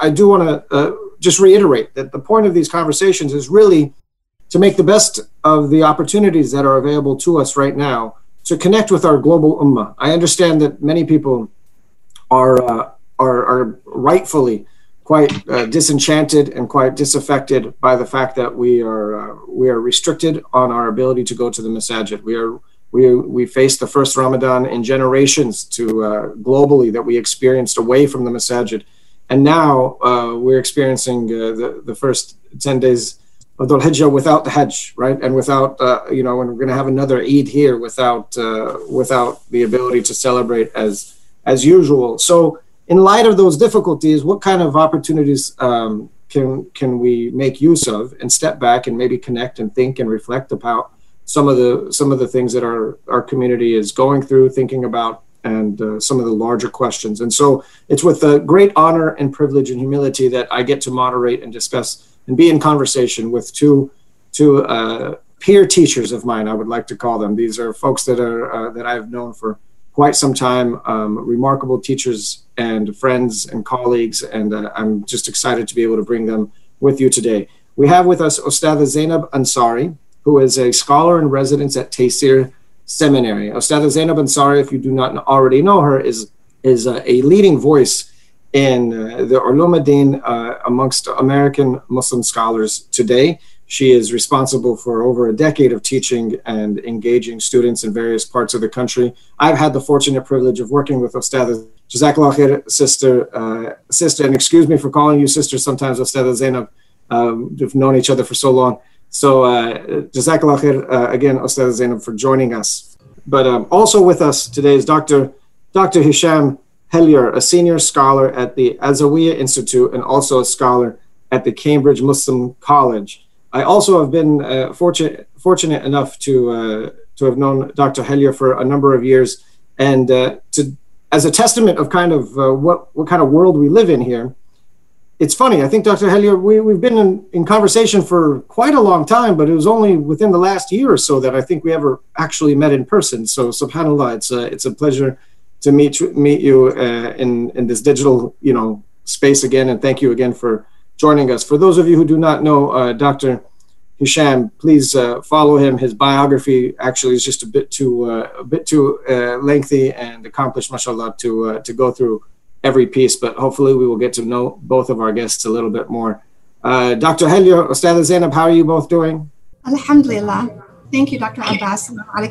I do want to uh, just reiterate that the point of these conversations is really to make the best of the opportunities that are available to us right now to connect with our global ummah. I understand that many people are uh, are, are rightfully quite uh, disenchanted and quite disaffected by the fact that we are uh, we are restricted on our ability to go to the masajid. We are we we faced the first Ramadan in generations to uh, globally that we experienced away from the masajid, and now uh, we're experiencing uh, the the first ten days of Dhul Hijjah without the Hajj, right, and without uh, you know, and we're going to have another Eid here without uh, without the ability to celebrate as as usual. So, in light of those difficulties, what kind of opportunities um, can can we make use of and step back and maybe connect and think and reflect about some of the some of the things that our our community is going through, thinking about, and uh, some of the larger questions. And so it's with a great honor and privilege and humility that I get to moderate and discuss and be in conversation with two two uh, peer teachers of mine. I would like to call them. These are folks that are uh, that I've known for quite some time, um, remarkable teachers and friends and colleagues, and uh, I'm just excited to be able to bring them with you today. We have with us Ostada Zainab Ansari who is a scholar in residence at Taysir Seminary. Ostada Zainab Ansari, if you do not already know her, is, is uh, a leading voice in uh, the Ulum Din uh, amongst American Muslim scholars today. She is responsible for over a decade of teaching and engaging students in various parts of the country. I've had the fortunate privilege of working with Ostada Jazakallah khair, sister, uh, sister, and excuse me for calling you sister sometimes, Ostada Zainab. Um, we've known each other for so long. So, uh, Jazakallah khair, uh, again, Ustad Zainab, for joining us. But um, also with us today is Dr. Dr. Hisham Hellyer, a senior scholar at the Azzawia Institute and also a scholar at the Cambridge Muslim College. I also have been uh, fortunate, fortunate enough to, uh, to have known Dr. Hellyer for a number of years and uh, to, as a testament of kind of uh, what, what kind of world we live in here, it's funny. I think Dr. Hellyer, we, we've been in, in conversation for quite a long time, but it was only within the last year or so that I think we ever actually met in person. So, subhanAllah, it's a, it's a pleasure to meet, meet you uh, in, in this digital, you know, space again. And thank you again for joining us. For those of you who do not know uh, Dr. Hisham, please uh, follow him. His biography actually is just a bit too, uh, a bit too uh, lengthy and accomplished, mashallah, to, uh, to go through every piece, but hopefully we will get to know both of our guests a little bit more. Uh, Dr. Hellyer, Ustad Zainab, how are you both doing? Alhamdulillah. Thank you, Dr. Abbas. I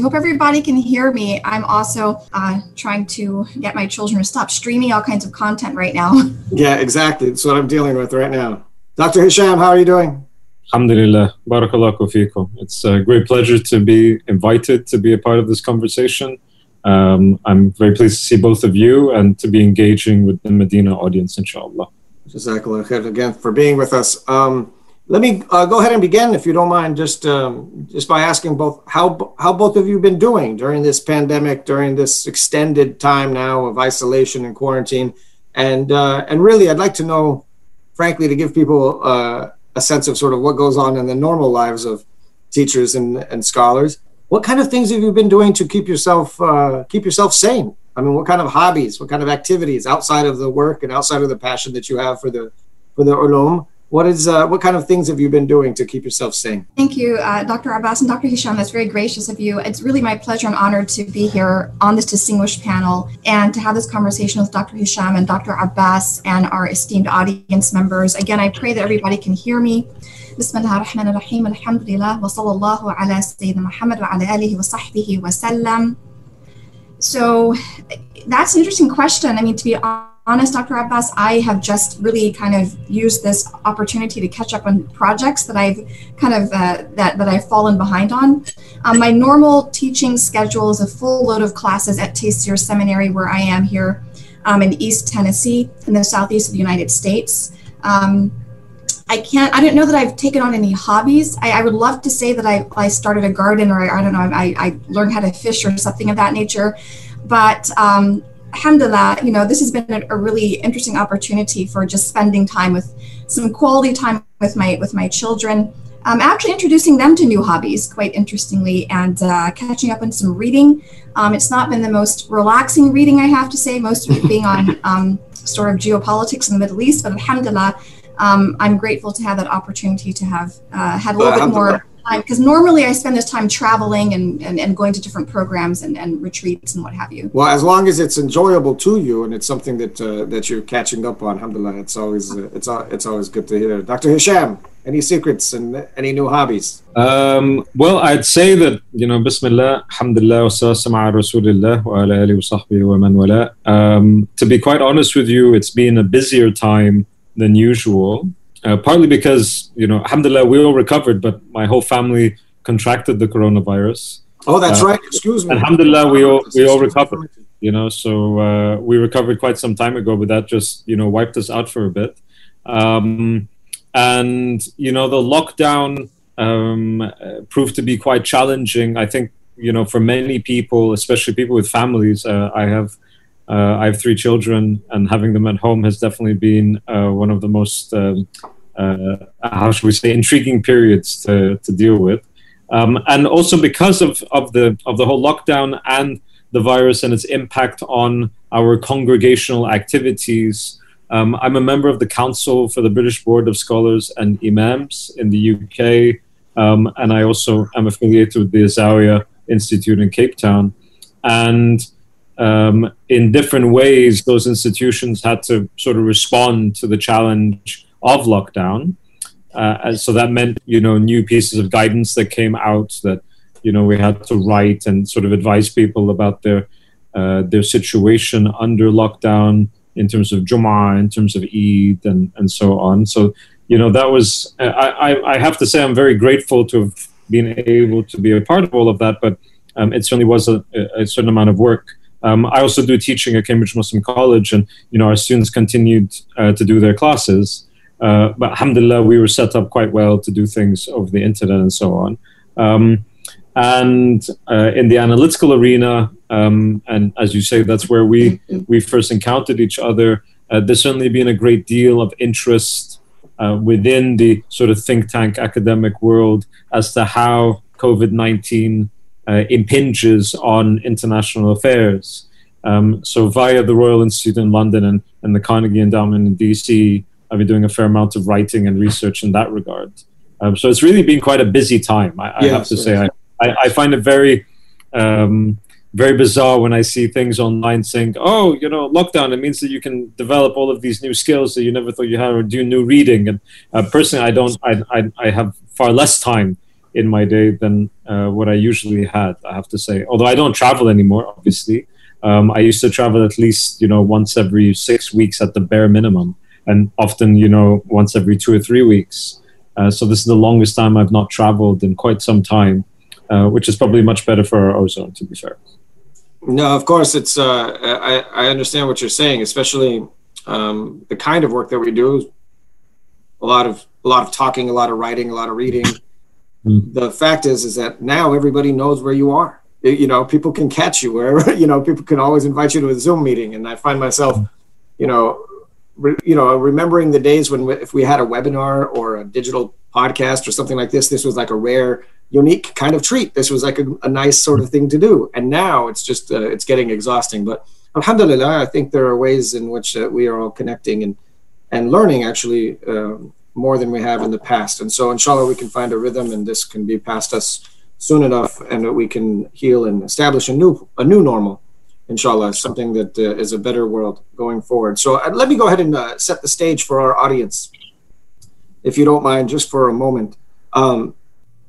hope everybody can hear me. I'm also uh, trying to get my children to stop streaming all kinds of content right now. Yeah, exactly. That's what I'm dealing with right now. Dr. Hisham, how are you doing? Alhamdulillah. Barakallahu fikum. It's a great pleasure to be invited to be a part of this conversation. Um, I'm very pleased to see both of you and to be engaging with the Medina audience, inshallah. Jazakallah again for being with us. Um, let me uh, go ahead and begin, if you don't mind, just um, just by asking both how how both of you been doing during this pandemic, during this extended time now of isolation and quarantine, and uh, and really, I'd like to know, frankly, to give people uh, a sense of sort of what goes on in the normal lives of teachers and, and scholars what kind of things have you been doing to keep yourself uh, keep yourself sane? I mean, what kind of hobbies, what kind of activities outside of the work and outside of the passion that you have for the for the ulum? What is uh, what kind of things have you been doing to keep yourself sane? Thank you, uh, Dr. Abbas and Dr. Hisham. That's very gracious of you. It's really my pleasure and honor to be here on this distinguished panel and to have this conversation with Dr. Hisham and Dr. Abbas and our esteemed audience members. Again, I pray that everybody can hear me. بسم الله الرحمن الرحيم الحمد لله وصلى الله على سيدنا محمد وعلى آله وصحبه وسلم so that's an interesting question. I mean to be honest Dr. Abbas I have just really kind of used this opportunity to catch up on projects that I've kind of uh, that that I've fallen behind on. Um, my normal teaching schedule is a full load of classes at Taysir Seminary where I am here um, in East Tennessee in the southeast of the United States. Um, I can't, I don't know that I've taken on any hobbies. I, I would love to say that I, I started a garden or I, I don't know, I, I learned how to fish or something of that nature. But um, alhamdulillah, you know, this has been a, a, really interesting opportunity for just spending time with some quality time with my, with my children. Um, actually introducing them to new hobbies quite interestingly and uh, catching up on some reading. Um, it's not been the most relaxing reading, I have to say, most of it being on um, sort of geopolitics in the Middle East, but alhamdulillah, um, I'm grateful to have that opportunity to have uh, had a little bit more time because normally I spend this time traveling and, and, and going to different programs and, and retreats and what have you. Well, as long as it's enjoyable to you and it's something that uh, that you're catching up on, alhamdulillah, it's always uh, it's it's always good to hear. Dr. Hisham, any secrets and any new hobbies? Um, well, I'd say that you know, Bismillah, Alhamdulillah, wa Rasulillah wa ala alihi wa sahbihi wa man wala. Um, to be quite honest with you, it's been a busier time than usual. Uh, partly because you know, alhamdulillah, we all recovered, but my whole family contracted the coronavirus. Oh, that's uh, right. Excuse me. Alhamdulillah, we all we all recovered. You know, so uh, we recovered quite some time ago, but that just you know wiped us out for a bit. Um, and you know, the lockdown um, proved to be quite challenging. I think you know for many people, especially people with families. Uh, I have uh, I have three children, and having them at home has definitely been uh, one of the most, um, uh, how should we say, intriguing periods to, to deal with. Um, and also because of, of the of the whole lockdown and the virus and its impact on our congregational activities. Um, I'm a member of the Council for the British Board of Scholars and Imams in the UK, um, and I also am affiliated with the Azzawia Institute in Cape Town. And um, in different ways, those institutions had to sort of respond to the challenge of lockdown. Uh, so that meant, you know, new pieces of guidance that came out that, you know, we had to write and sort of advise people about their uh, their situation under lockdown in terms of Jum'ah, in terms of Eid, and and so on. So, you know, that was I, I, I have to say I'm very grateful to have been able to be a part of all of that, but um, it certainly was a, a certain amount of work. Um, I also do teaching at Cambridge Muslim College, and you know our students continued uh, to do their classes. Uh, but alhamdulillah, we were set up quite well to do things over the internet and so on. Um, and uh, in the analytical arena, um, and as you say, that's where we we first encountered each other. Uh, there's certainly been a great deal of interest uh, within the sort of think tank academic world as to how COVID 19 uh, impinges on international affairs. Um, so, via the Royal Institute in London and, and the Carnegie Endowment in DC, I've been doing a fair amount of writing and research in that regard. Um, so, it's really been quite a busy time, I, I yes, have to say. I, I, I, find it very, um, very bizarre when I see things online saying, oh, you know, lockdown, it means that you can develop all of these new skills that you never thought you had or do new reading. And uh, personally, I don't, I, I, I have far less time in my day than uh, what I usually had. I have to say, although I don't travel anymore, obviously. Um, I used to travel at least, you know, once every six weeks at the bare minimum, and often, you know, once every two or three weeks. Uh, so this is the longest time I've not traveled in quite some time, uh, which is probably much better for our ozone, to be fair. No, of course, it's. Uh, I I understand what you're saying, especially um, the kind of work that we do. A lot of a lot of talking, a lot of writing, a lot of reading. Mm. The fact is, is that now everybody knows where you are. It, you know, people can catch you wherever. You know, people can always invite you to a Zoom meeting, and I find myself, you know, re, you know, remembering the days when we, if we had a webinar or a digital podcast or something like this, this was like a rare, unique kind of treat. This was like a, a nice sort of thing to do, and now it's just uh, it's getting exhausting. But alhamdulillah, I think there are ways in which uh, we are all connecting and and learning actually. Um, more than we have in the past. And so, inshallah, we can find a rhythm, and this can be past us soon enough, and that we can heal and establish a new a new normal. Inshallah, something that uh, is a better world going forward. So, uh, let me go ahead and uh, set the stage for our audience, if you don't mind, just for a moment. Um,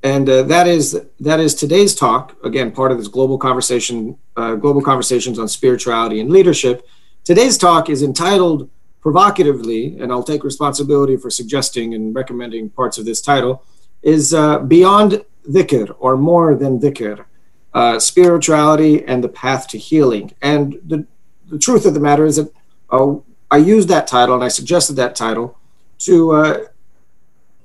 and uh, that is that is today's talk. Again, part of this global conversation, uh, global conversations on spirituality and leadership. Today's talk is entitled provocatively, and I'll take responsibility for suggesting and recommending parts of this title, is uh, Beyond Dhikr, or More Than Dhikr, uh, Spirituality and the Path to Healing. And the, the truth of the matter is that uh, I used that title and I suggested that title to, uh,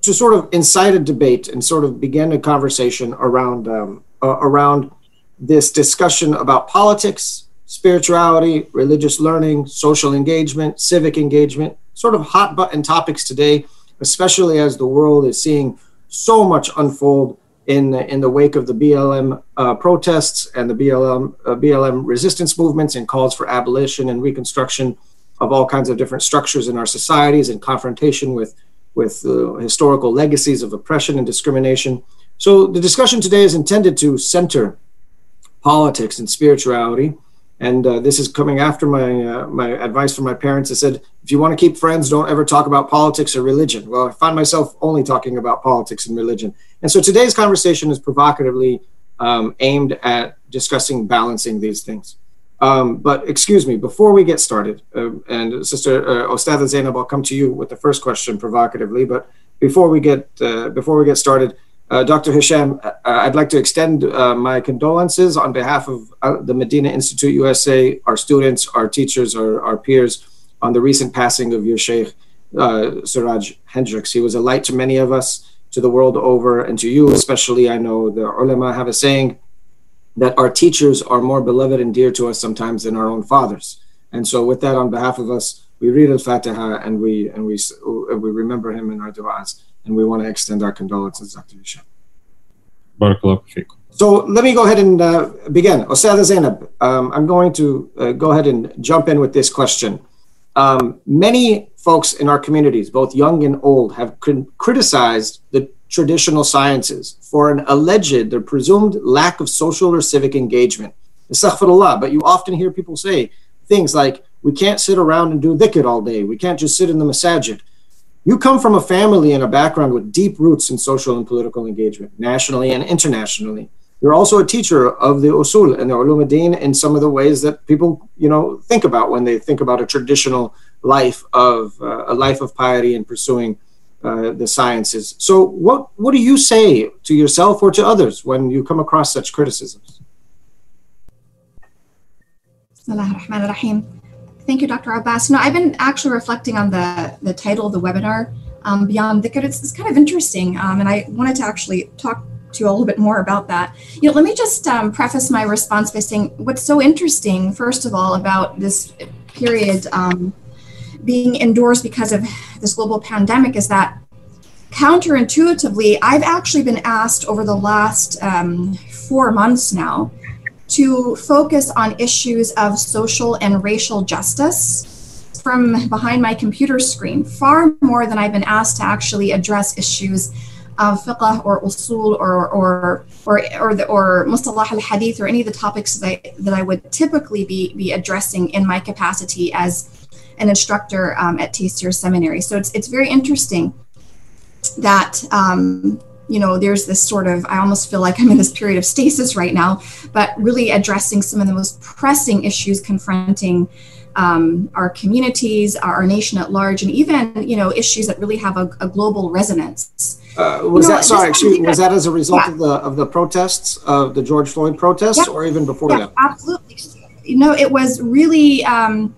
to sort of incite a debate and sort of begin a conversation around, um, uh, around this discussion about politics spirituality, religious learning, social engagement, civic engagement, sort of hot button topics today, especially as the world is seeing so much unfold in the, in the wake of the BLM uh, protests and the BLM uh, BLM resistance movements and calls for abolition and reconstruction of all kinds of different structures in our societies and confrontation with, with uh, historical legacies of oppression and discrimination. So the discussion today is intended to center politics and spirituality. And uh, this is coming after my uh, my advice from my parents. I said, if you want to keep friends, don't ever talk about politics or religion. Well, I find myself only talking about politics and religion. And so today's conversation is provocatively um, aimed at discussing balancing these things. Um, but excuse me, before we get started, uh, and Sister uh, Ostada Zainab, I'll come to you with the first question provocatively. But before we get uh, before we get started, Dr. Hisham, uh, I'd like to extend uh, my condolences on behalf of uh, the Medina Institute USA, our students, our teachers, our, our peers, on the recent passing of your Sheikh uh, Siraj Hendricks. He was a light to many of us, to the world over, and to you especially. I know the ulama have a saying that our teachers are more beloved and dear to us sometimes than our own fathers. And so, with that, on behalf of us, we read Al-Fatiha and we and we we remember him in our du'as and we want to extend our condolences, Dr. Hisham. So let me go ahead and uh, begin. Ostada Zainab, um, I'm going to uh, go ahead and jump in with this question. Um, many folks in our communities, both young and old, have criticized the traditional sciences for an alleged or presumed lack of social or civic engagement. Astaghfirullah, but you often hear people say things like, we can't sit around and do dhikr all day. We can't just sit in the masajid. You come from a family and a background with deep roots in social and political engagement, nationally and internationally. You're also a teacher of the usul and the ulum din in some of the ways that people, you know, think about when they think about a traditional life of uh, a life of piety and pursuing uh, the sciences. So, what what do you say to yourself or to others when you come across such criticisms? Thank you, Dr. Abbas. No, I've been actually reflecting on the, the title of the webinar, um, Beyond Dhikr. It's, it's, kind of interesting, um, and I wanted to actually talk to you a little bit more about that. You know, let me just um, preface my response by saying what's so interesting, first of all, about this period um, being endorsed because of this global pandemic is that counterintuitively, I've actually been asked over the last um, four months now to focus on issues of social and racial justice from behind my computer screen, far more than I've been asked to actually address issues of fiqh or usul or or or or, the, or mustalah al hadith or any of the topics that I, that I would typically be be addressing in my capacity as an instructor um, at Taysir Seminary. So it's it's very interesting that um, you know, there's this sort of, I almost feel like I'm in this period of stasis right now, but really addressing some of the most pressing issues confronting um, our communities, our, nation at large, and even, you know, issues that really have a, a global resonance. Uh, was you know, that sorry? Excuse me. Was that as a result yeah. of the of the protests of the George Floyd protests, yeah. or even before yeah, that? Absolutely. You know, it was really um,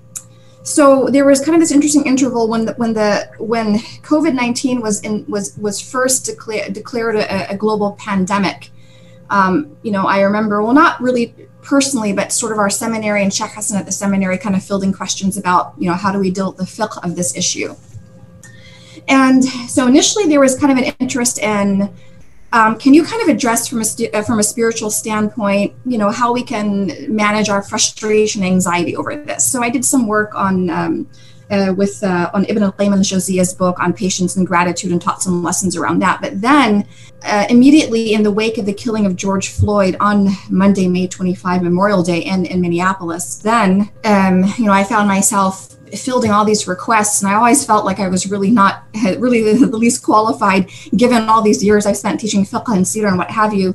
so there was kind of this interesting interval when the, when the when COVID nineteen was in was was first declared declared a, a global pandemic. Um, you know, I remember well, not really personally, but sort of our seminary and Sheikh Hassan at the seminary kind of fielding questions about you know how do we deal with the fiqh of this issue. And so initially there was kind of an interest in um, can you kind of address from a uh, from a spiritual standpoint, you know, how we can manage our frustration, anxiety over this? So I did some work on um, uh, with uh, on Ibn al-Qayyim al-Jawziyah's book on patience and gratitude and taught some lessons around that. But then, uh, immediately in the wake of the killing of George Floyd on Monday, May 25, Memorial Day, in in Minneapolis, then um, you know I found myself fielding all these requests and i always felt like i was really not really the, least qualified given all these years i've spent teaching fiqh and seerah and what have you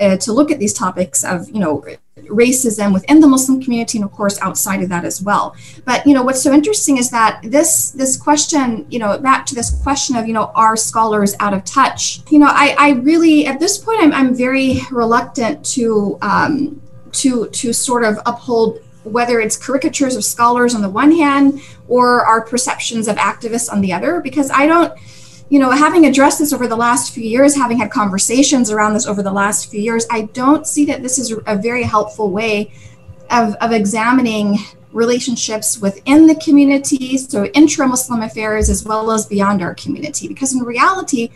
uh, to look at these topics of you know racism within the muslim community and of course outside of that as well. But you know what's so interesting is that this this question you know back to this question of you know are scholars out of touch? You know i i really at this point i'm, I'm very reluctant to um to to sort of uphold whether it's caricatures of scholars on the one hand or our perceptions of activists on the other, because I don't, you know, having addressed this over the last few years, having had conversations around this over the last few years, I don't see that this is a very helpful way of, of examining relationships within the community, so intra Muslim affairs as well as beyond our community. Because in reality,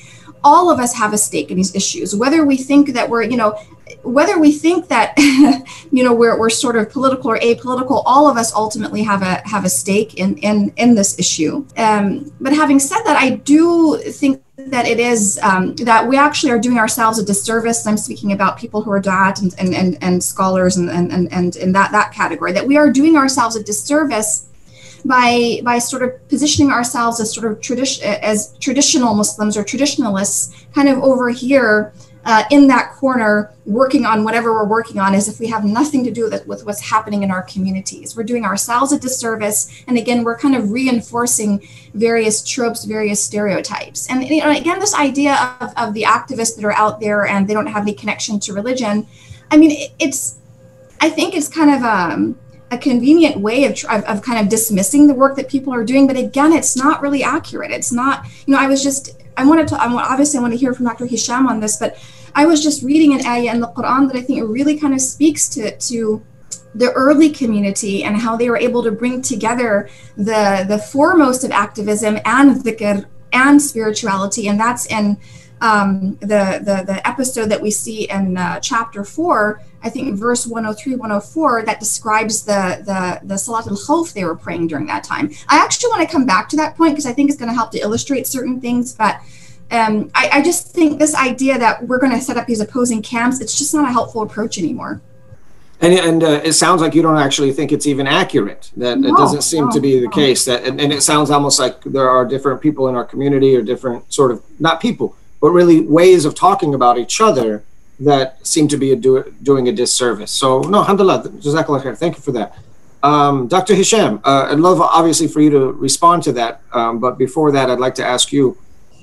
all of us have a stake in these issues, whether we think that we're, you know, whether we think that you know we're, we're sort of political or apolitical all of us ultimately have a have a stake in in in this issue. Um, but having said that i do think that it is um, that we actually are doing ourselves a disservice. I'm speaking about people who are dat and and, and, and scholars and, and and and in that that category that we are doing ourselves a disservice by by sort of positioning ourselves as sort of tradition as traditional muslims or traditionalists kind of over here uh, in that corner working on whatever we're working on as if we have nothing to do with, with what's happening in our communities. We're doing ourselves a disservice. And again, we're kind of reinforcing various tropes, various stereotypes. And you know, again, this idea of, of the activists that are out there and they don't have any connection to religion. I mean, it's, I think it's kind of um, a convenient way of, of, of kind of dismissing the work that people are doing. But again, it's not really accurate. It's not, you know, I was just, I wanted to, I obviously I want to hear from Dr. Hisham on this, but I was just reading an ayah in the Quran that I think really kind of speaks to to the early community and how they were able to bring together the the foremost of activism and dhikr and spirituality, and that's in um, the, the the episode that we see in uh, chapter four. I think verse 103, 104 that describes the the the Salat al Khawf they were praying during that time. I actually want to come back to that point because I think it's going to help to illustrate certain things, but um, I, I, just think this idea that we're going to set up these opposing camps, it's just not a helpful approach anymore. And, and uh, it sounds like you don't actually think it's even accurate. That no, it doesn't seem no, to be the no. case. That and, and, it sounds almost like there are different people in our community or different sort of not people, but really ways of talking about each other that seem to be a do, doing a disservice. So no, alhamdulillah, jazakallah khair. Thank you for that. Um, Dr. Hisham, uh, I'd love obviously for you to respond to that. Um, but before that, I'd like to ask you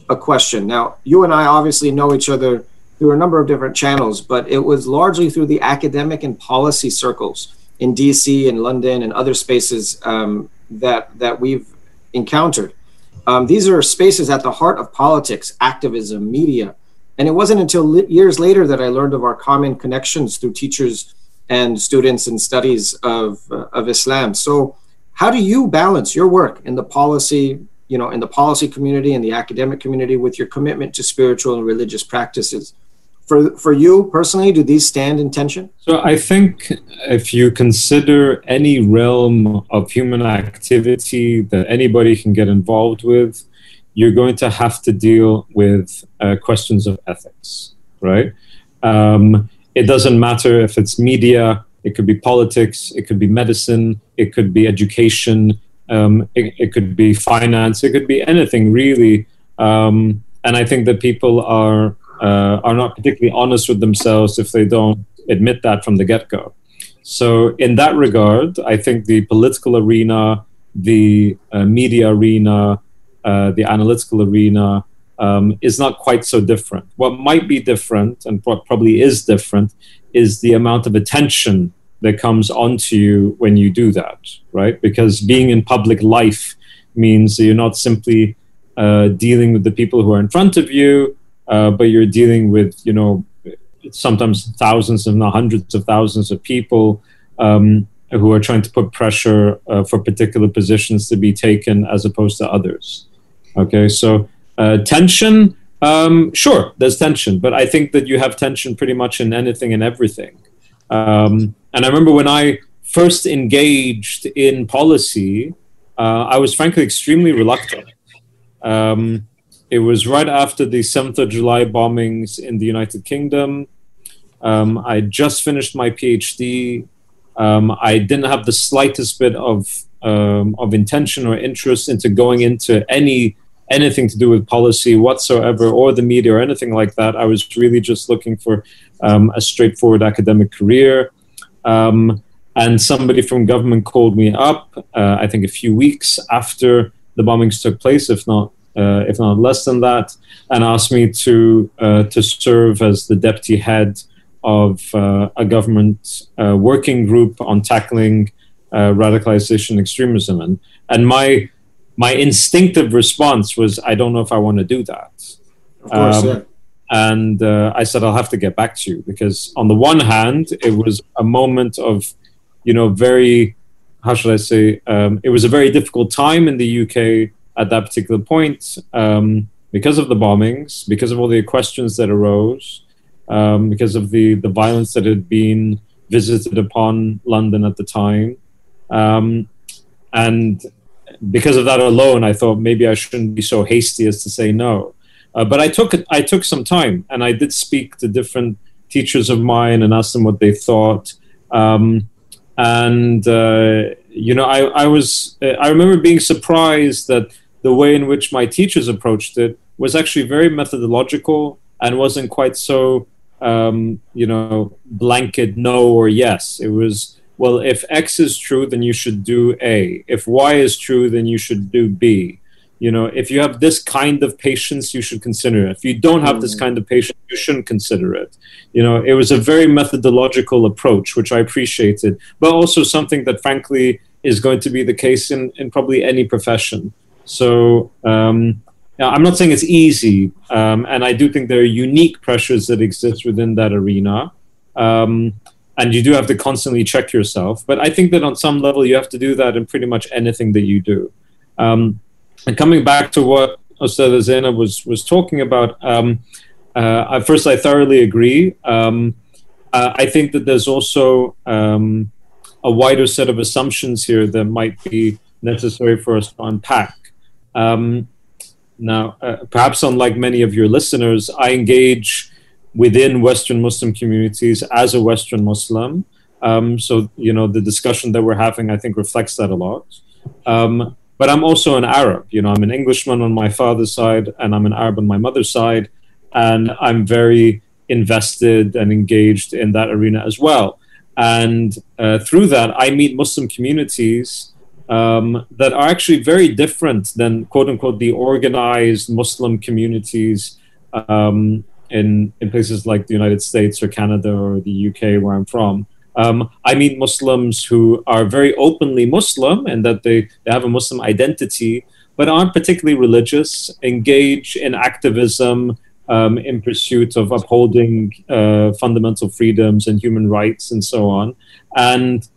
a question. Now, you and I obviously know each other through a number of different channels, but it was largely through the academic and policy circles in DC and London and other spaces um, that that we've encountered. Um, these are spaces at the heart of politics, activism, media, and it wasn't until li- years later that I learned of our common connections through teachers and students and studies of uh, of Islam. So, how do you balance your work in the policy you know in the policy community and the academic community with your commitment to spiritual and religious practices for for you personally do these stand in tension so i think if you consider any realm of human activity that anybody can get involved with you're going to have to deal with uh, questions of ethics right um, it doesn't matter if it's media it could be politics it could be medicine it could be education um, it, it, could be finance. It could be anything really. Um, and I think that people are uh, are not particularly honest with themselves if they don't admit that from the get go. So in that regard, I think the political arena, the uh, media arena, uh, the analytical arena um, is not quite so different. What might be different, and what probably is different, is the amount of attention that comes onto you when you do that, right? Because being in public life means you're not simply uh, dealing with the people who are in front of you, uh, but you're dealing with, you know, sometimes thousands, not hundreds of thousands of people um, who are trying to put pressure uh, for particular positions to be taken as opposed to others. Okay, so uh, tension, um, sure, there's tension, but I think that you have tension pretty much in anything and everything. Um, and I remember when I first engaged in policy, uh, I was frankly extremely reluctant. Um, it was right after the 7th of July bombings in the United Kingdom. Um, I just finished my PhD. Um, I didn't have the slightest bit of um, of intention or interest into going into any anything to do with policy whatsoever, or the media, or anything like that. I was really just looking for um, a straightforward academic career. Um, and somebody from government called me up, uh, I think a few weeks after the bombings took place, if not uh, if not less than that, and asked me to uh, to serve as the deputy head of uh, a government uh, working group on tackling uh, radicalization extremism. And and my my instinctive response was, I don't know if I want to do that. Of course, um, yeah. And uh, I said, I'll have to get back to you because, on the one hand, it was a moment of, you know, very, how should I say, um, it was a very difficult time in the UK at that particular point um, because of the bombings, because of all the questions that arose. um, because of the, the violence that had been visited upon London at the time. Um, and because of that alone, I thought maybe I shouldn't be so hasty as to say no. Uh, but I took I took some time, and I did speak to different teachers of mine and asked them what they thought. Um, and uh, you know, I, I was I remember being surprised that the way in which my teachers approached it was actually very methodological and wasn't quite so um, you know blanket no or yes. It was well, if X is true, then you should do A. If Y is true, then you should do B. You know, if you have this kind of patience, you should consider it. If you don't have this mm. kind of patience, you shouldn't consider it. You know, it was a very methodological approach, which I appreciated, but also something that, frankly, is going to be the case in, in probably any profession. So, um, I'm not saying it's easy, um, and I do think there are unique pressures that exist within that arena. Um, and you do have to constantly check yourself. But I think that on some level, you have to do that in pretty much anything that you do. Um, and coming back to what Ostada Zena was was talking about, um, uh, first I thoroughly agree. Um, uh, I think that there's also um, a wider set of assumptions here that might be necessary for us to unpack. Um, now, uh, perhaps unlike many of your listeners, I engage within Western Muslim communities as a Western Muslim. Um, so, you know, the discussion that we're having, I think, reflects that a lot. Um, but I'm also an Arab. You know, I'm an Englishman on my father's side, and I'm an Arab on my mother's side, and I'm very invested and engaged in that arena as well. And uh, through that, I meet Muslim communities um, that are actually very different than "quote unquote" the organized Muslim communities um, in in places like the United States or Canada or the UK, where I'm from. Um, I meet Muslims who are very openly Muslim and that they, they have a Muslim identity, but aren't particularly religious, engage in activism um, in pursuit of upholding uh, fundamental freedoms and human rights and so on. And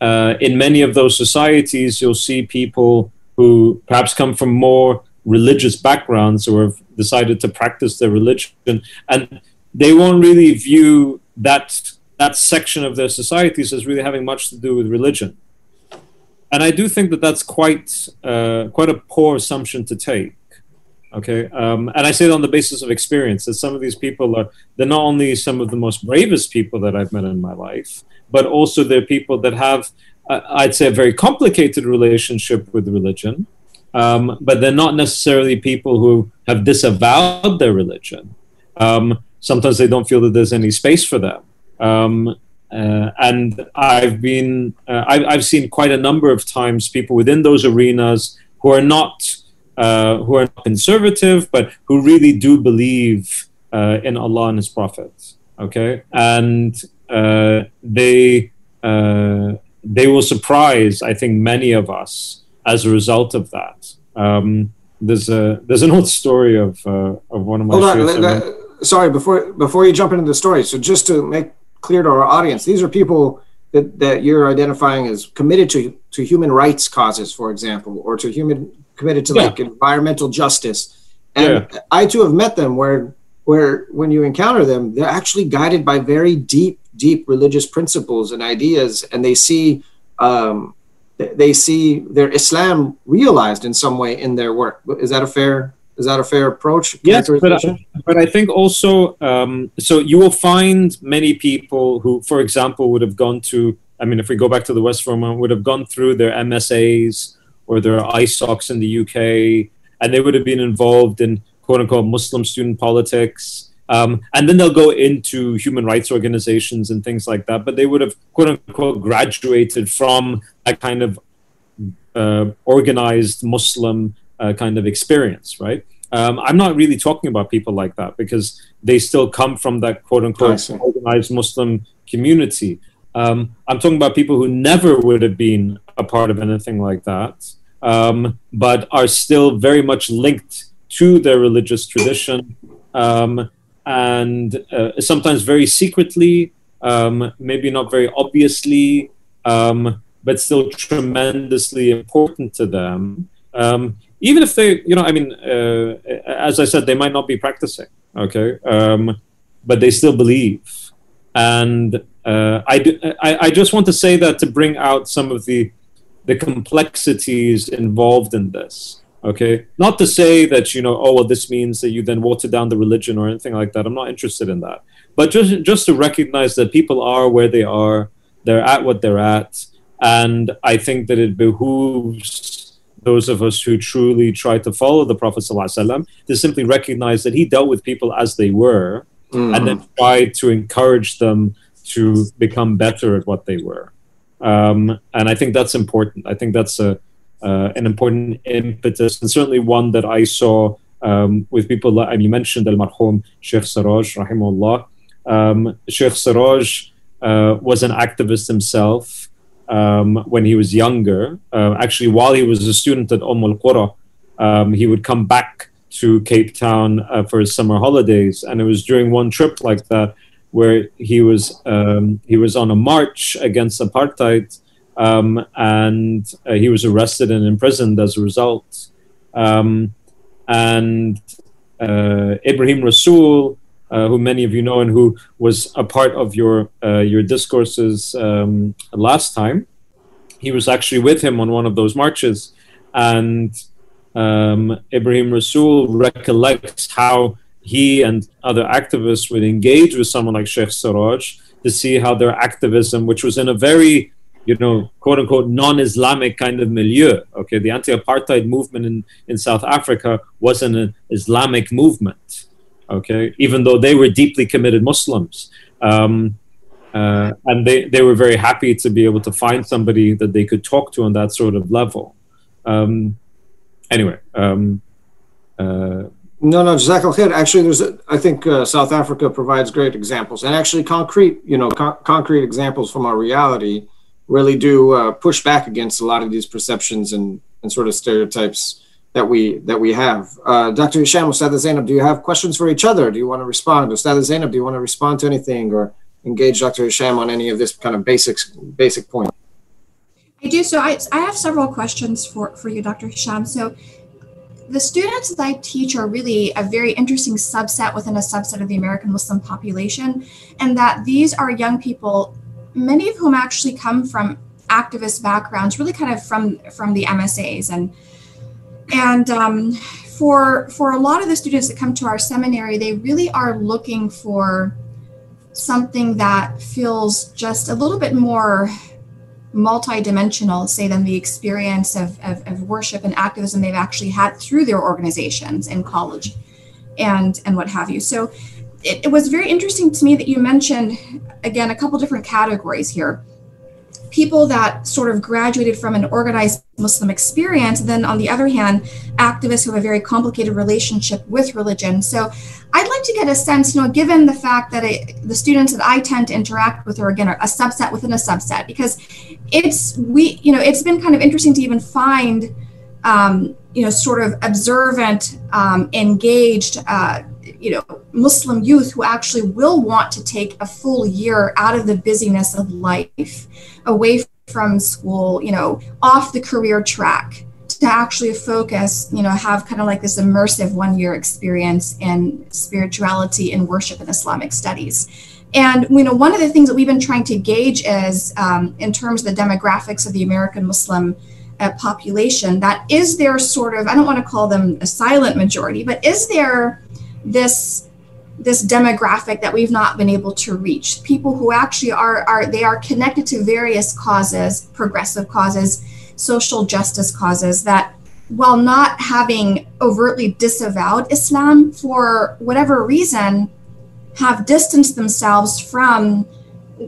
uh, in many of those societies, you'll see people who perhaps come from more religious backgrounds or have decided to practice their religion, and they won't really view that that section of their societies as really having much to do with religion. And I do think that that's quite uh, quite a poor assumption to take. Okay, um, and I say it on the basis of experience that some of these people are they're not only some of the most bravest people that I've met in my life, but also they're people that have uh, I'd say a very complicated relationship with religion um, but they're not necessarily people who have disavowed their religion. Um, sometimes they don't feel that there's any space for them. Um, uh, and I've been, uh, I've, I've, seen quite a number of times people within those arenas who are not, uh, who are conservative, but who really do believe uh, in Allah and His Prophet. Okay, and they uh, they will surprise, I think, many of us as a result of that. Um, there's a there's an old story of uh, of one of my. Hold on, sorry before before you jump into the story. So just to make clear to our audience, these are people that, that you're identifying as committed to to human rights causes, for example, or to human committed to yeah. like environmental justice. And yeah. I too have met them where where when you encounter them, they're actually guided by very deep, deep religious principles and ideas, and they see um, they see their Islam realized in some way in their work. Is that a fair? Is that a fair approach? Yes, but I, but I think also um, so you will find many people who, for example, would have gone to. I mean, if we go back to the West for a moment, would have gone through their MSAs or their ISOCs in the UK, and they would have been involved in quote unquote Muslim student politics. Um, and then they'll go into human rights organizations and things like that. But they would have, quote unquote, graduated from a kind of uh, organized Muslim uh, kind of experience, right? Um, I'm not really talking about people like that because they still come from that quote unquote organized Muslim community. Um, I'm talking about people who never would have been a part of anything like that, um, but are still very much linked to their religious tradition um, and uh, sometimes very secretly, um, maybe not very obviously, um, but still tremendously important to them. Um, even if they, you know, I mean, uh, as I said, they might not be practicing. Okay, um, but they still believe. And uh, I, do, I, I just want to say that to bring out some of the the complexities involved in this. Okay, not to say that you know, oh well, this means that you then water down the religion or anything like that. I'm not interested in that. But just just to recognize that people are where they are, they're at what they're at, and I think that it behooves those of us who truly try to follow the Prophet ﷺ to simply recognize that he dealt with people as they were, mm. and then try to encourage them to become better at what they were. Um, and I think that's important. I think that's a uh, an important impetus, and certainly one that I saw um, with people. Like, and you mentioned Al Marhum Sheikh Siraj, rahimahullah. Um, Sheikh Siraj uh, was an activist himself um, when he was younger. Uh, actually, while he was a student at Umm al Qura, um, he would come back to Cape Town uh, for his summer holidays, and it was during one trip like that where he was um, he was on a march against apartheid, um, and uh, he was arrested and imprisoned as a result. Um, and uh, Ibrahim Rasool, uh, who many of you know and who was a part of your uh, your discourses um, last time, he was actually with him on one of those marches, and um, Ibrahim Rasool recollects how he and other activists would engage with someone like Sheikh Siraj to see how their activism, which was in a very, you know, quote unquote, non Islamic kind of milieu, okay, the anti apartheid movement in, in South Africa wasn't an Islamic movement, okay, even though they were deeply committed Muslims. Um, uh, and they, they were very happy to be able to find somebody that they could talk to on that sort of level. Um, anyway, um, uh, no, no, Jazakallah khair. Actually, there's, a, I think uh, South Africa provides great examples, and actually concrete, you know, co- concrete examples from our reality really do uh, push back against a lot of these perceptions and, and sort of stereotypes that we that we have. Uh, Dr. Hisham, Ustad Zainab, do you have questions for each other? Do you want to respond? Ustad Zainab, do you want to respond to anything or engage Dr. Hisham on any of this kind of basics basic point? I do. So I, I have several questions for, for you, Dr. Hisham. So the students that I teach are really a very interesting subset within a subset of the American Muslim population, and that these are young people, many of whom actually come from activist backgrounds, really kind of from from the MSAs and and um, for for a lot of the students that come to our seminary, they really are looking for something that feels just a little bit more multidimensional, say, than the experience of, of, of, worship and activism they've actually had through their organizations in college and, and what have you. So it, it was very interesting to me that you mentioned, again, a couple different categories here people that sort of graduated from an organized Muslim experience, then on the other hand, activists who have a very complicated relationship with religion. So I'd like to get a sense, you know, given the fact that the students that I tend to interact with are again a subset within a subset, because it's we, you know, it's been kind of interesting to even find, um, you know, sort of observant, um, engaged. Uh, you know muslim youth who actually will want to take a full year out of the busyness of life away from school you know off the career track to actually focus you know have kind of like this immersive one year experience in spirituality and worship and islamic studies. And you know one of the things that we've been trying to gauge is um, in terms of the demographics of the american muslim uh, population that is there sort of i don't want to call them a silent majority but is there this this demographic that we've not been able to reach. People who actually are are they are connected to various causes progressive causes social justice causes that while not having overtly disavowed islam for whatever reason have distanced themselves from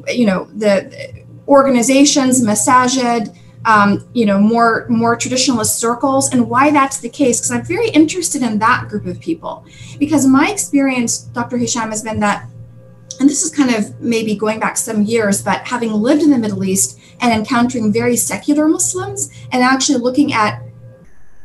you know the organizations masajid um, you know more more traditionalist circles and why that's the case because i'm very interested in that group of people. Because my experience dr hisham has been that and this is kind of maybe going back some years but having lived in the middle east and encountering very secular muslims and actually looking at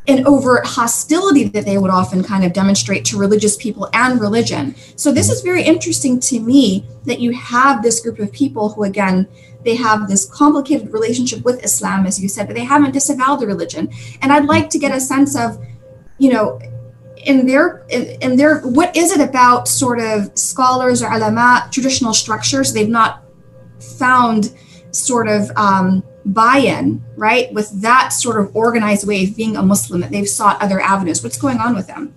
an overt hostility that they would often kind of demonstrate to religious people and religion so this is very interesting to me that you have this group of people who again they have this complicated relationship with Islam, as you said, but they haven't disavowed the religion. And I'd like to get a sense of, you know, in their in, in their what is it about sort of scholars or ulama traditional structures they've not found sort of um, buy-in right with that sort of organized way of being a muslim that they've sought other avenues. What's going on with them?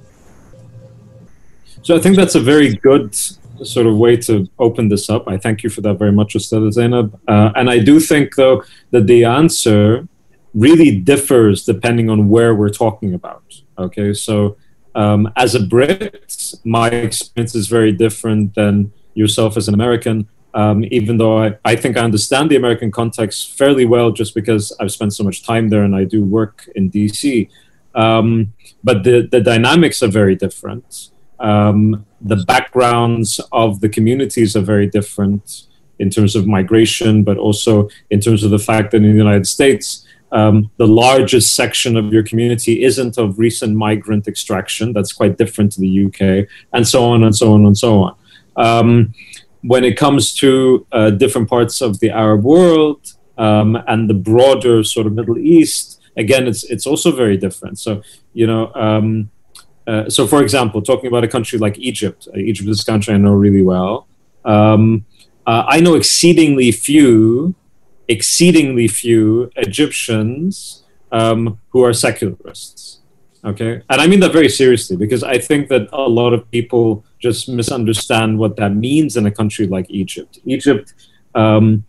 So i think that's a very good sort of way to open this up. I thank you for that very much Ustad zainab. Uh, and i do think though that the answer really differs depending on where we're talking about okay? So um, as a Brit, my experience is very different than yourself as an American. Um, even though I, I think I understand the American context fairly well, just because I've spent so much time there and I do work in DC. Um, but the, the dynamics are very different. Um, the backgrounds of the communities are very different in terms of migration, but also in terms of the fact that in the United States, um, the largest section of your community isn't of recent migrant extraction. That's quite different to the UK, and so on and so on and so on. When it comes to uh, different parts of the Arab world um, and the broader sort of Middle East, again, it's it's also very different. So you know. Um, uh, so, for example, talking about a country like Egypt, uh, Egypt is a country I know really well. Um, uh, I know exceedingly few exceedingly few Egyptians um, who are secularists. Okay, and I mean that very seriously because I think that a lot of people just misunderstand what that means in a country like Egypt. Egypt, um,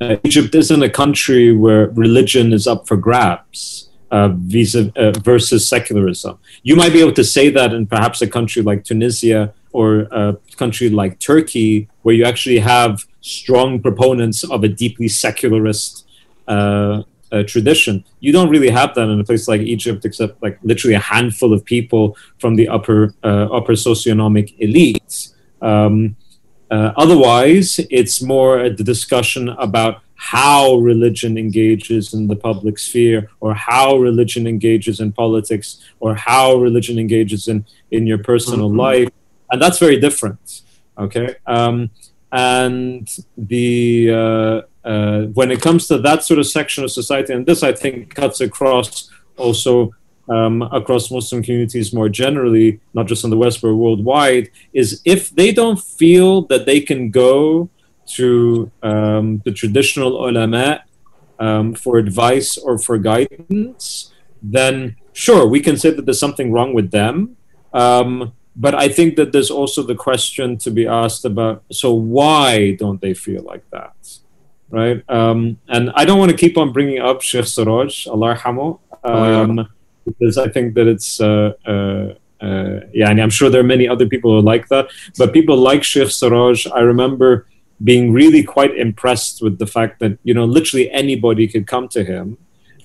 uh, Egypt isn't a country where religion is up for grabs uh, vis- uh, versus secularism. You might be able to say that in perhaps a country like Tunisia or a country like Turkey, where you actually have strong proponents of a deeply secularist uh, uh, tradition. You don't really have that in a place like Egypt, except like literally a handful of people from the upper uh, upper socioeconomic elites. Um, uh, otherwise, it's more the discussion about how religion engages in the public sphere, or how religion engages in politics, or how religion engages in in your personal mm-hmm. life, and that's very different. Okay. Um, and the uh, when it comes to that sort of section of society, and this I think cuts across also um, across Muslim communities more generally, not just in the West but worldwide, is if they don't feel that they can go to um, the traditional ulama um, for advice or for guidance, then sure we can say that there's something wrong with them. Um, but I think that there's also the question to be asked about so why don't they feel like that? Right? Um, and I don't want to keep on bringing up Sheikh Siraj, Allah Hamo, um, because I think that it's, uh, uh, uh, yeah, and I'm sure there are many other people who like that. But people like Sheikh Siraj, I remember being really quite impressed with the fact that, you know, literally anybody could come to him.